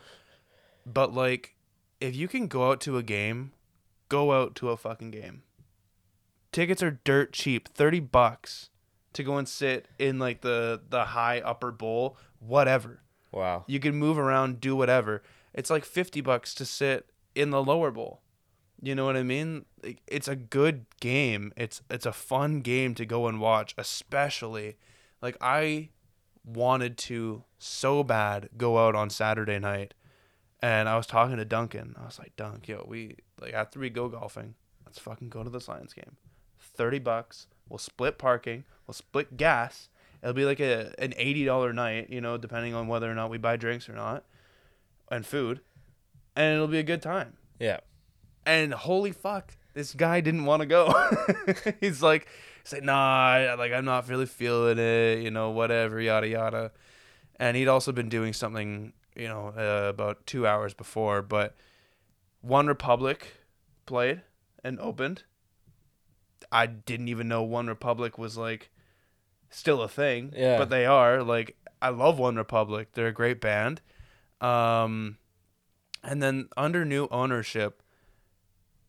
But like, if you can go out to a game, go out to a fucking game. Tickets are dirt cheap, thirty bucks to go and sit in like the the high upper bowl, whatever. wow. You can move around, do whatever. It's like 50 bucks to sit in the lower bowl. You know what I mean? Like, It's a good game. It's it's a fun game to go and watch, especially like I wanted to so bad go out on Saturday night. And I was talking to Duncan. I was like, "Dunk, yo, we like after we go golfing, let's fucking go to the Lions game. 30 bucks. We'll split parking, we'll split gas. It'll be like a an $80 night, you know, depending on whether or not we buy drinks or not and food. And it'll be a good time. Yeah. And holy fuck, this guy didn't want to go. he's like, he's like, nah, like I'm not really feeling it, you know, whatever, yada yada. And he'd also been doing something, you know, uh, about two hours before. But One Republic played and opened. I didn't even know One Republic was like still a thing. Yeah. But they are. Like I love One Republic. They're a great band. Um and then under new ownership,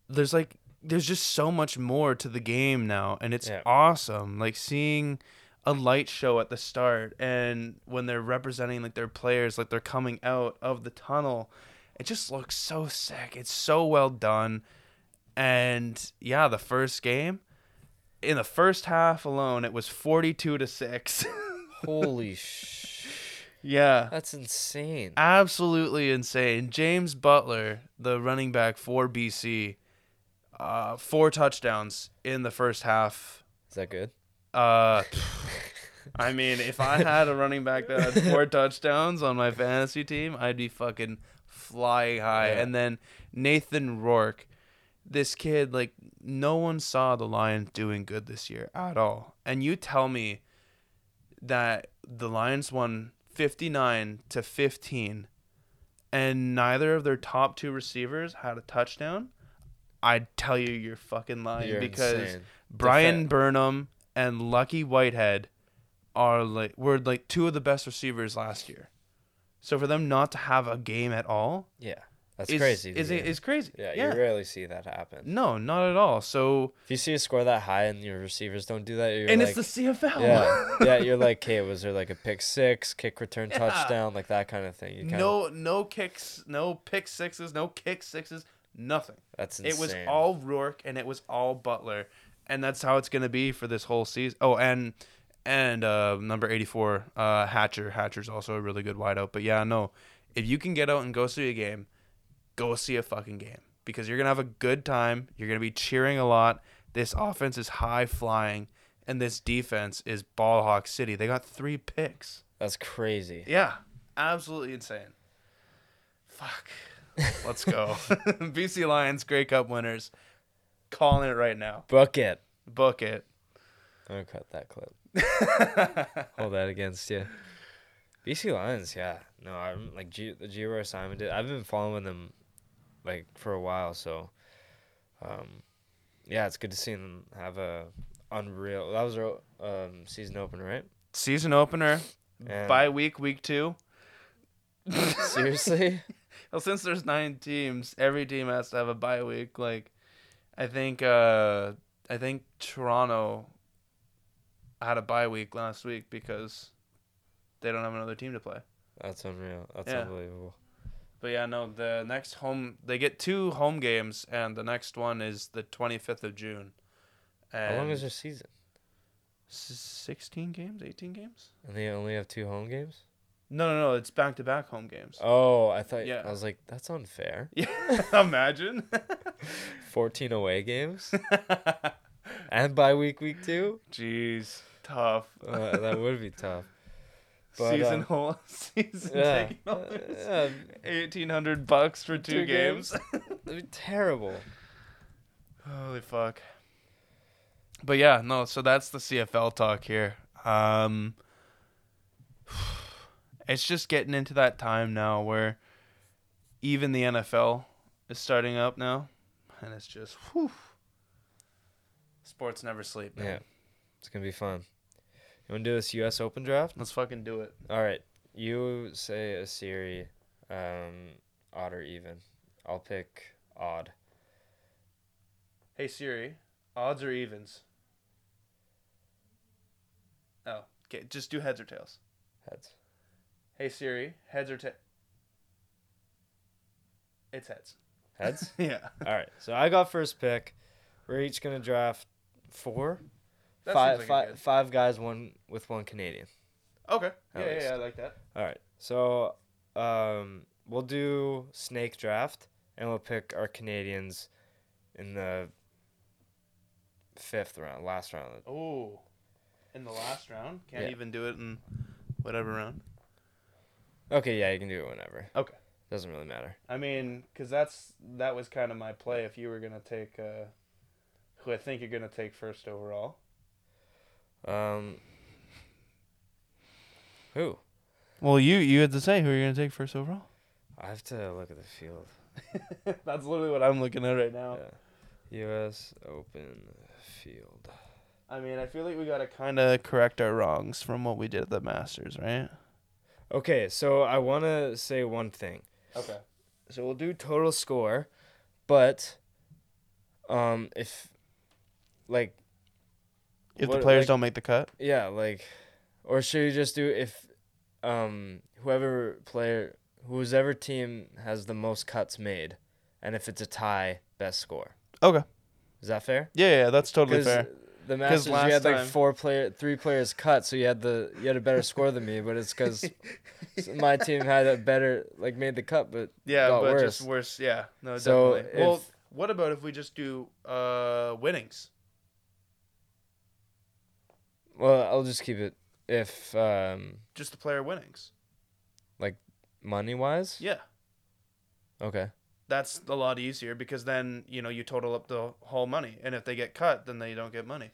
there's like there's just so much more to the game now and it's Yeah. awesome. Like seeing a light show at the start and when they're representing like their players like they're coming out of the tunnel it just looks so sick it's so well done and yeah the first game in the first half alone it was 42 to 6 Holy sh! yeah That's insane. absolutely insane james butler the running back for bc uh, four touchdowns in the first half Is that good? Uh, I mean, if I had a running back that had four touchdowns on my fantasy team, I'd be fucking flying high. Yeah. And then Nathan Rourke, this kid, like, no one saw the Lions doing good this year at all. And you tell me that the Lions won 59 to 15 and neither of their top two receivers had a touchdown. I'd tell you you're fucking lying You're because insane. Bryan Defe- Burnham and Lucky Whitehead are like were like two of the best receivers last year. So for them not to have a game at all Yeah, that's is crazy. Is me. is crazy. yeah, yeah. you rarely see that happen. no, not at all. So If you see a score that high and your receivers don't do that, you're and like, it's the CFL. yeah, yeah, you're like, okay, was there like a pick six, kick return touchdown, like that kind of thing? You kinda, no no kicks, no pick sixes, no kick sixes, nothing. that's insane. It was all Rourke and it was all Butler, and that's how it's gonna be for this whole season. Oh, and and uh, number eighty four, uh, Hatcher. Hatcher's also a really good wideout. But yeah, no, if you can get out and go see a game, go see a fucking game because you're gonna have a good time. You're gonna be cheering a lot. This offense is high flying, and this defense is ball hawk city. They got three picks. That's crazy. Yeah, absolutely insane. Fuck. Let's go. BC Lions Grey Cup winners. Calling it right now. Book it. Book it. I'm gonna cut that clip. Hold that against you. BC Lions, yeah. No, I'm like G- the Giro Simon did. I've been following them like for a while, so um, yeah, it's good to see them have a unreal. That was their um season opener, right? Season opener. And- Bye week, week two. Seriously? Well, since there's nine teams, every team has to have a bye week. Like, I think, uh, I think Toronto had a bye week last week because they don't have another team to play. That's unreal. That's Yeah. unbelievable. But yeah, no, the next home they get two home games, and the next one is the 25th of June. And How long is their season? 16 games, 18 games? And they only have two home games? No, no, no, it's back to back home games. Oh, I thought. Yeah. I was like, that's unfair. Yeah, imagine. 14 away games and by week week two. Jeez, tough. Uh, that would be tough. But, season um, whole season Yeah. this. Uh, Eighteen hundred bucks for two, Two games. That'd be terrible. Holy fuck. But yeah, no. So that's the CFL talk here. Um, it's just getting into that time now where even the NFL is starting up now, and it's just whew. Sports never sleep. Man. Yeah. It's going to be fun. You want to do this U.S. Open draft? Let's fucking do it. All right. You say a Siri, um, odd or even. I'll pick odd. Hey Siri, odds or evens? Oh, okay. Just do heads or tails. Heads. Hey Siri, heads or tails? It's heads. Heads? Yeah. All right. So I got first pick. We're each going to draft four. That five, like five, five guys, one with one Canadian. Okay. Yeah, yeah, least. yeah, I like that. All right. So um, we'll do snake draft, and we'll pick our Canadians in the fifth round, last round. Oh, in the last round, can't Yeah. even do it in whatever round. Okay, yeah, you can do it whenever. Okay. Doesn't really matter. I mean, because that's that was kind of my play. If you were gonna take uh, who I think you're gonna take first overall. Um, who? Well, you you had to say who you're gonna take first overall. I have to look at the field. that's literally what I'm looking at right now. Yeah. U.S. Open field. I mean, I feel like we gotta kind of correct our wrongs from what we did at the Masters, right? Okay, so I want to say one thing. Okay. So we'll do total score, but um, if like If What- the players like- don't make the cut. Yeah, like, or should you just do if, um, whoever player, whoever team has the most cuts made, and if it's a tie, best score. Okay. Is that fair? Yeah, yeah, that's totally fair. The Masters, you had like time- four player, three players cut, so you had the you had a better score than me. But it's because my team had a better like made the cut, but Yeah, but worse. just worse. Yeah, no, So definitely. well, what about if we just do uh winnings? well, I'll just keep it if um Just the player winnings. Like money wise. Yeah, Okay. That's a lot easier because then you know you total up the whole money, and if they get cut, then they don't get money.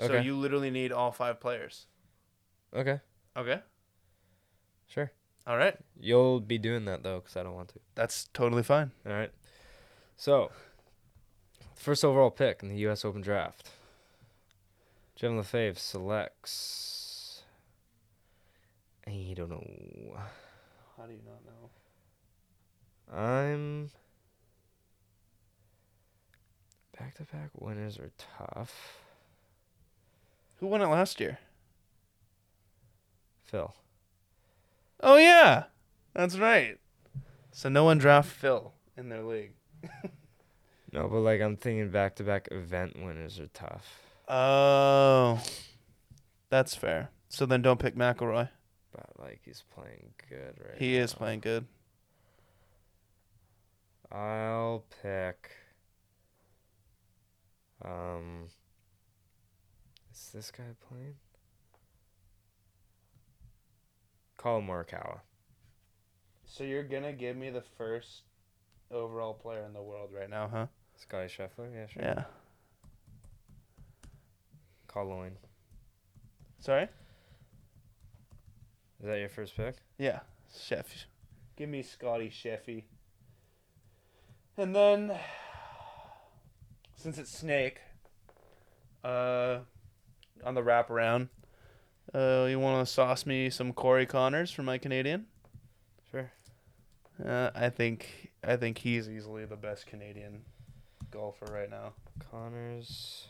Okay. So you literally need all five players. Okay. Okay. Sure. All right. You'll be doing that though, because I don't want to. That's totally fine. All right. So, first overall pick in the U.S. Open Draft. Jim LaFave selects. I don't know. How do you not know? I'm. Back to back winners are tough. Who won it last year? Phil. Oh yeah, that's right. So no one draft Phil in their league. No, but like I'm thinking back to back event winners are tough. Oh, that's fair. So then don't pick McIlroy. but like he's playing good right He is playing good. I'll pick. Um. Is this guy playing? Collin Morikawa. So you're gonna give me the first overall player in the world right now, huh? Scotty Scheffler. Yeah, sure. Yeah. Collin. Sorry. Is that your first pick? Yeah, Chef. Give me Scotty Sheffy. And then, since it's Snake, uh, on the wraparound, uh, you want to sauce me some Corey Conners for my Canadian? Sure. Uh, I think I think he's easily the best Canadian golfer right now. Connors.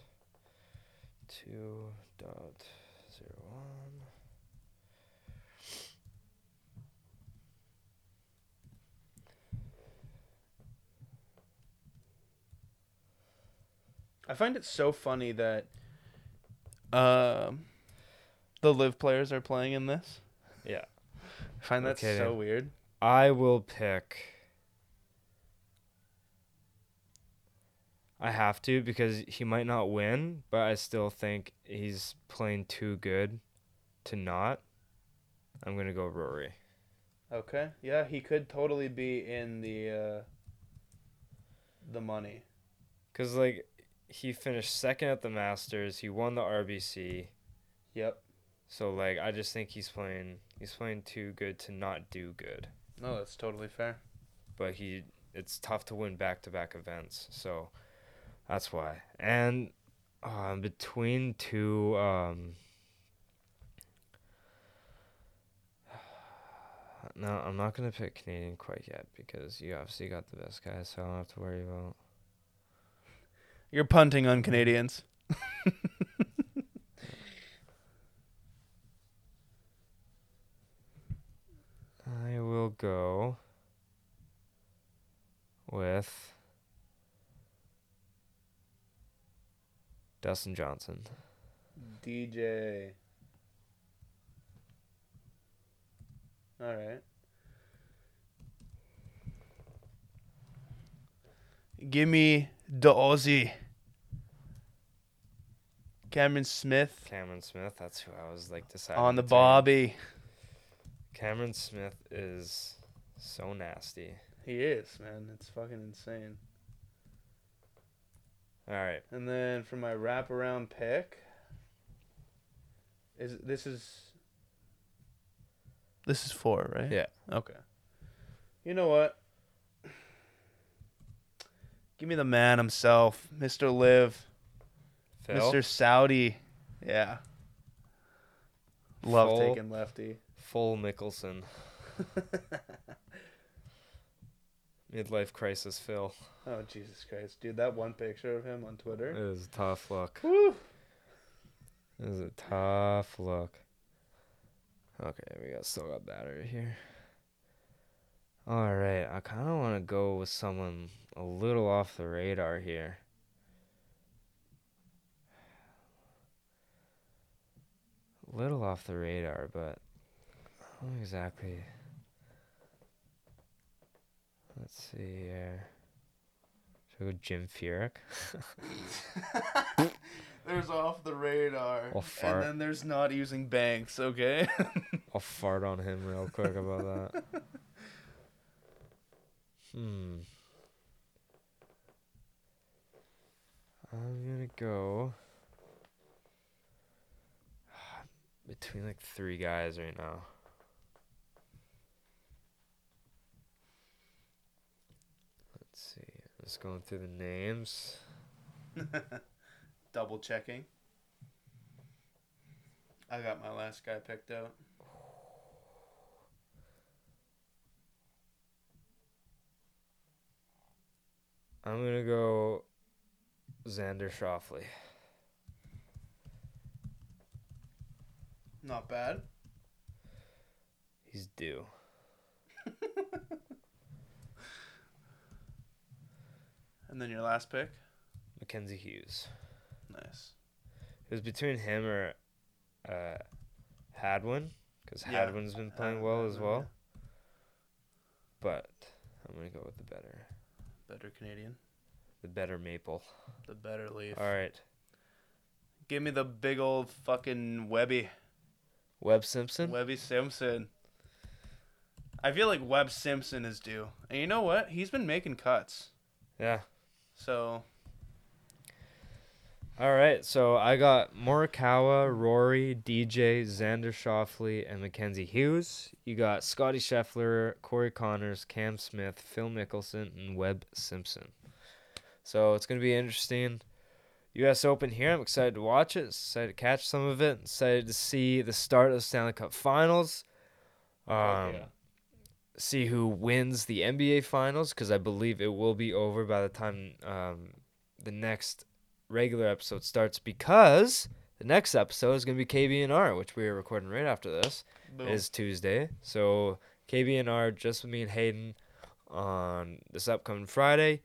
Two dot zero one. I find it so funny that um, the LIV players are playing in this. Yeah. I find that Okay, so weird. I will pick. I have to because he might not win, but I still think he's playing too good to not. I'm gonna go Rory. Okay. Yeah, he could totally be in the uh, the money. Cause like he finished second at the Masters, he won the RBC. Yep. So like I just think he's playing he's playing too good to not do good. No, that's totally fair. But he it's tough to win back to back events. So that's why. And um between two um No, I'm not gonna pick Canadian quite yet because you obviously got the best guy, so I don't have to worry about You're punting on Canadians. I will go with Dustin Johnson. DJ. All right. Give me the Aussie. Cameron Smith Cameron Smith, that's who I was like deciding on the. Bobby. Cameron Smith is so nasty. He is, man. It's fucking insane. All right. And then for my wraparound pick, is this is this is four, right? Yeah. Okay. You know what? Give me the man himself, Mr. LIV, Phil. Mr. Saudi. Yeah. Love Full- taking lefty. Full Mickelson. Midlife crisis Phil. Oh Jesus Christ, dude! That one picture of him on Twitter. It was a tough look. Woo. It was a tough look. Okay, we got still got battery here. All right, I kind of want to go with someone a little off the radar here. Little off the radar, but I don't exactly. Let's see here. Should I go Jim Furyk? There's off the radar, I'll fart. and then there's not using banks. Okay. I'll fart on him real quick about that. Hmm. I'm gonna go between like three guys right now. Let's see. Just going through the names. Double checking. I got my last guy picked out. I'm gonna go Xander Schauffele. Not bad. He's due. And then your last pick. Mackenzie Hughes. Nice. It was between him or uh, Hadwin because Yeah. Hadwin's been playing well as well. But I'm gonna go with the better, Better Canadian. the better maple. The better leaf. All right, Give me the big old fucking Webby. Webb Simpson. Webby Simpson. I feel like Webb Simpson is due. And you know what? He's been making cuts. Yeah. So All right, so I got Morikawa, Rory, DJ, Xander Schauffele, and Mackenzie Hughes. You got Scotty Scheffler, Corey Conners, Cam Smith, Phil Mickelson, and Webb Simpson. So it's gonna be interesting. U.S. Open here. I'm excited to watch it. Excited to catch some of it. Excited to see the start of the Stanley Cup Finals. Um, see who wins the NBA Finals because I believe it will be over by the time um, the next regular episode starts because the next episode is going to be KBNR, which we are recording right after this. boom. It is Tuesday. So KBNR just with me and Hayden on this upcoming Friday.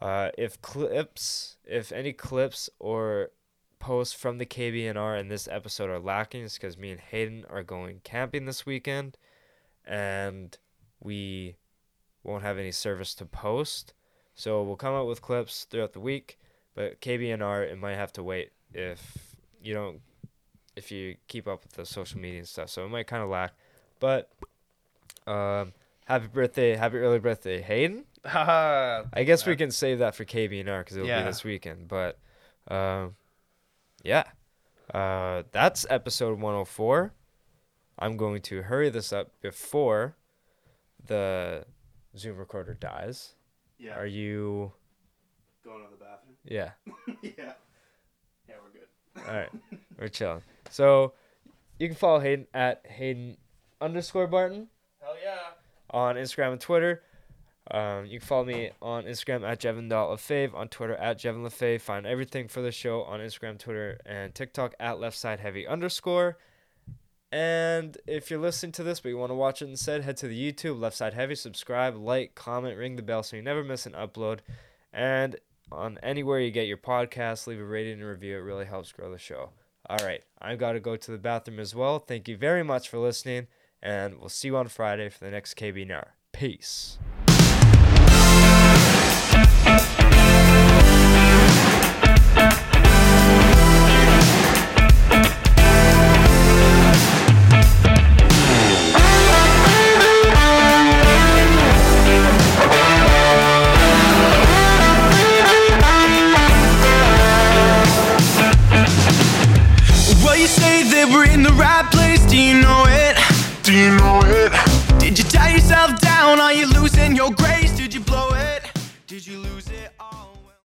Uh, if clips, if any clips or posts from the KBNR in this episode are lacking, it's because me and Hayden are going camping this weekend, and we won't have any service to post. So we'll come out with clips throughout the week, but KBNR it might have to wait if you don't if you keep up with the social media and stuff. So it might kind of lack, but um, happy birthday, happy early birthday, Hayden. I guess we can save that for KBNR because it'll Yeah. be this weekend. But um, yeah, uh, that's episode 104. I'm going to hurry this up before the Zoom recorder dies. yeah. Are you? going to the bathroom? Yeah. yeah. Yeah, we're good. All right, we're chilling. So you can follow Hayden at Hayden underscore Barton Hell yeah. on Instagram and Twitter. Um, you can follow me on Instagram at Jevin.lefave, on Twitter at Jevin Lefave. Find everything for the show on Instagram, Twitter, and TikTok at left side heavy underscore. And if you're listening to this but you want to watch it instead, head to the YouTube, left side heavy, subscribe, like, comment, ring the bell so you never miss an upload. And on anywhere you get your podcast, leave a rating and review. It really helps grow the show. All right, I've got to go to the bathroom as well. Thank you very much for listening, and we'll see you on Friday for the next KBNR. Peace. The right place. Do you know it? Do you know it? Did you tie yourself down? Are you losing your grace? Did you blow it? Did you lose it?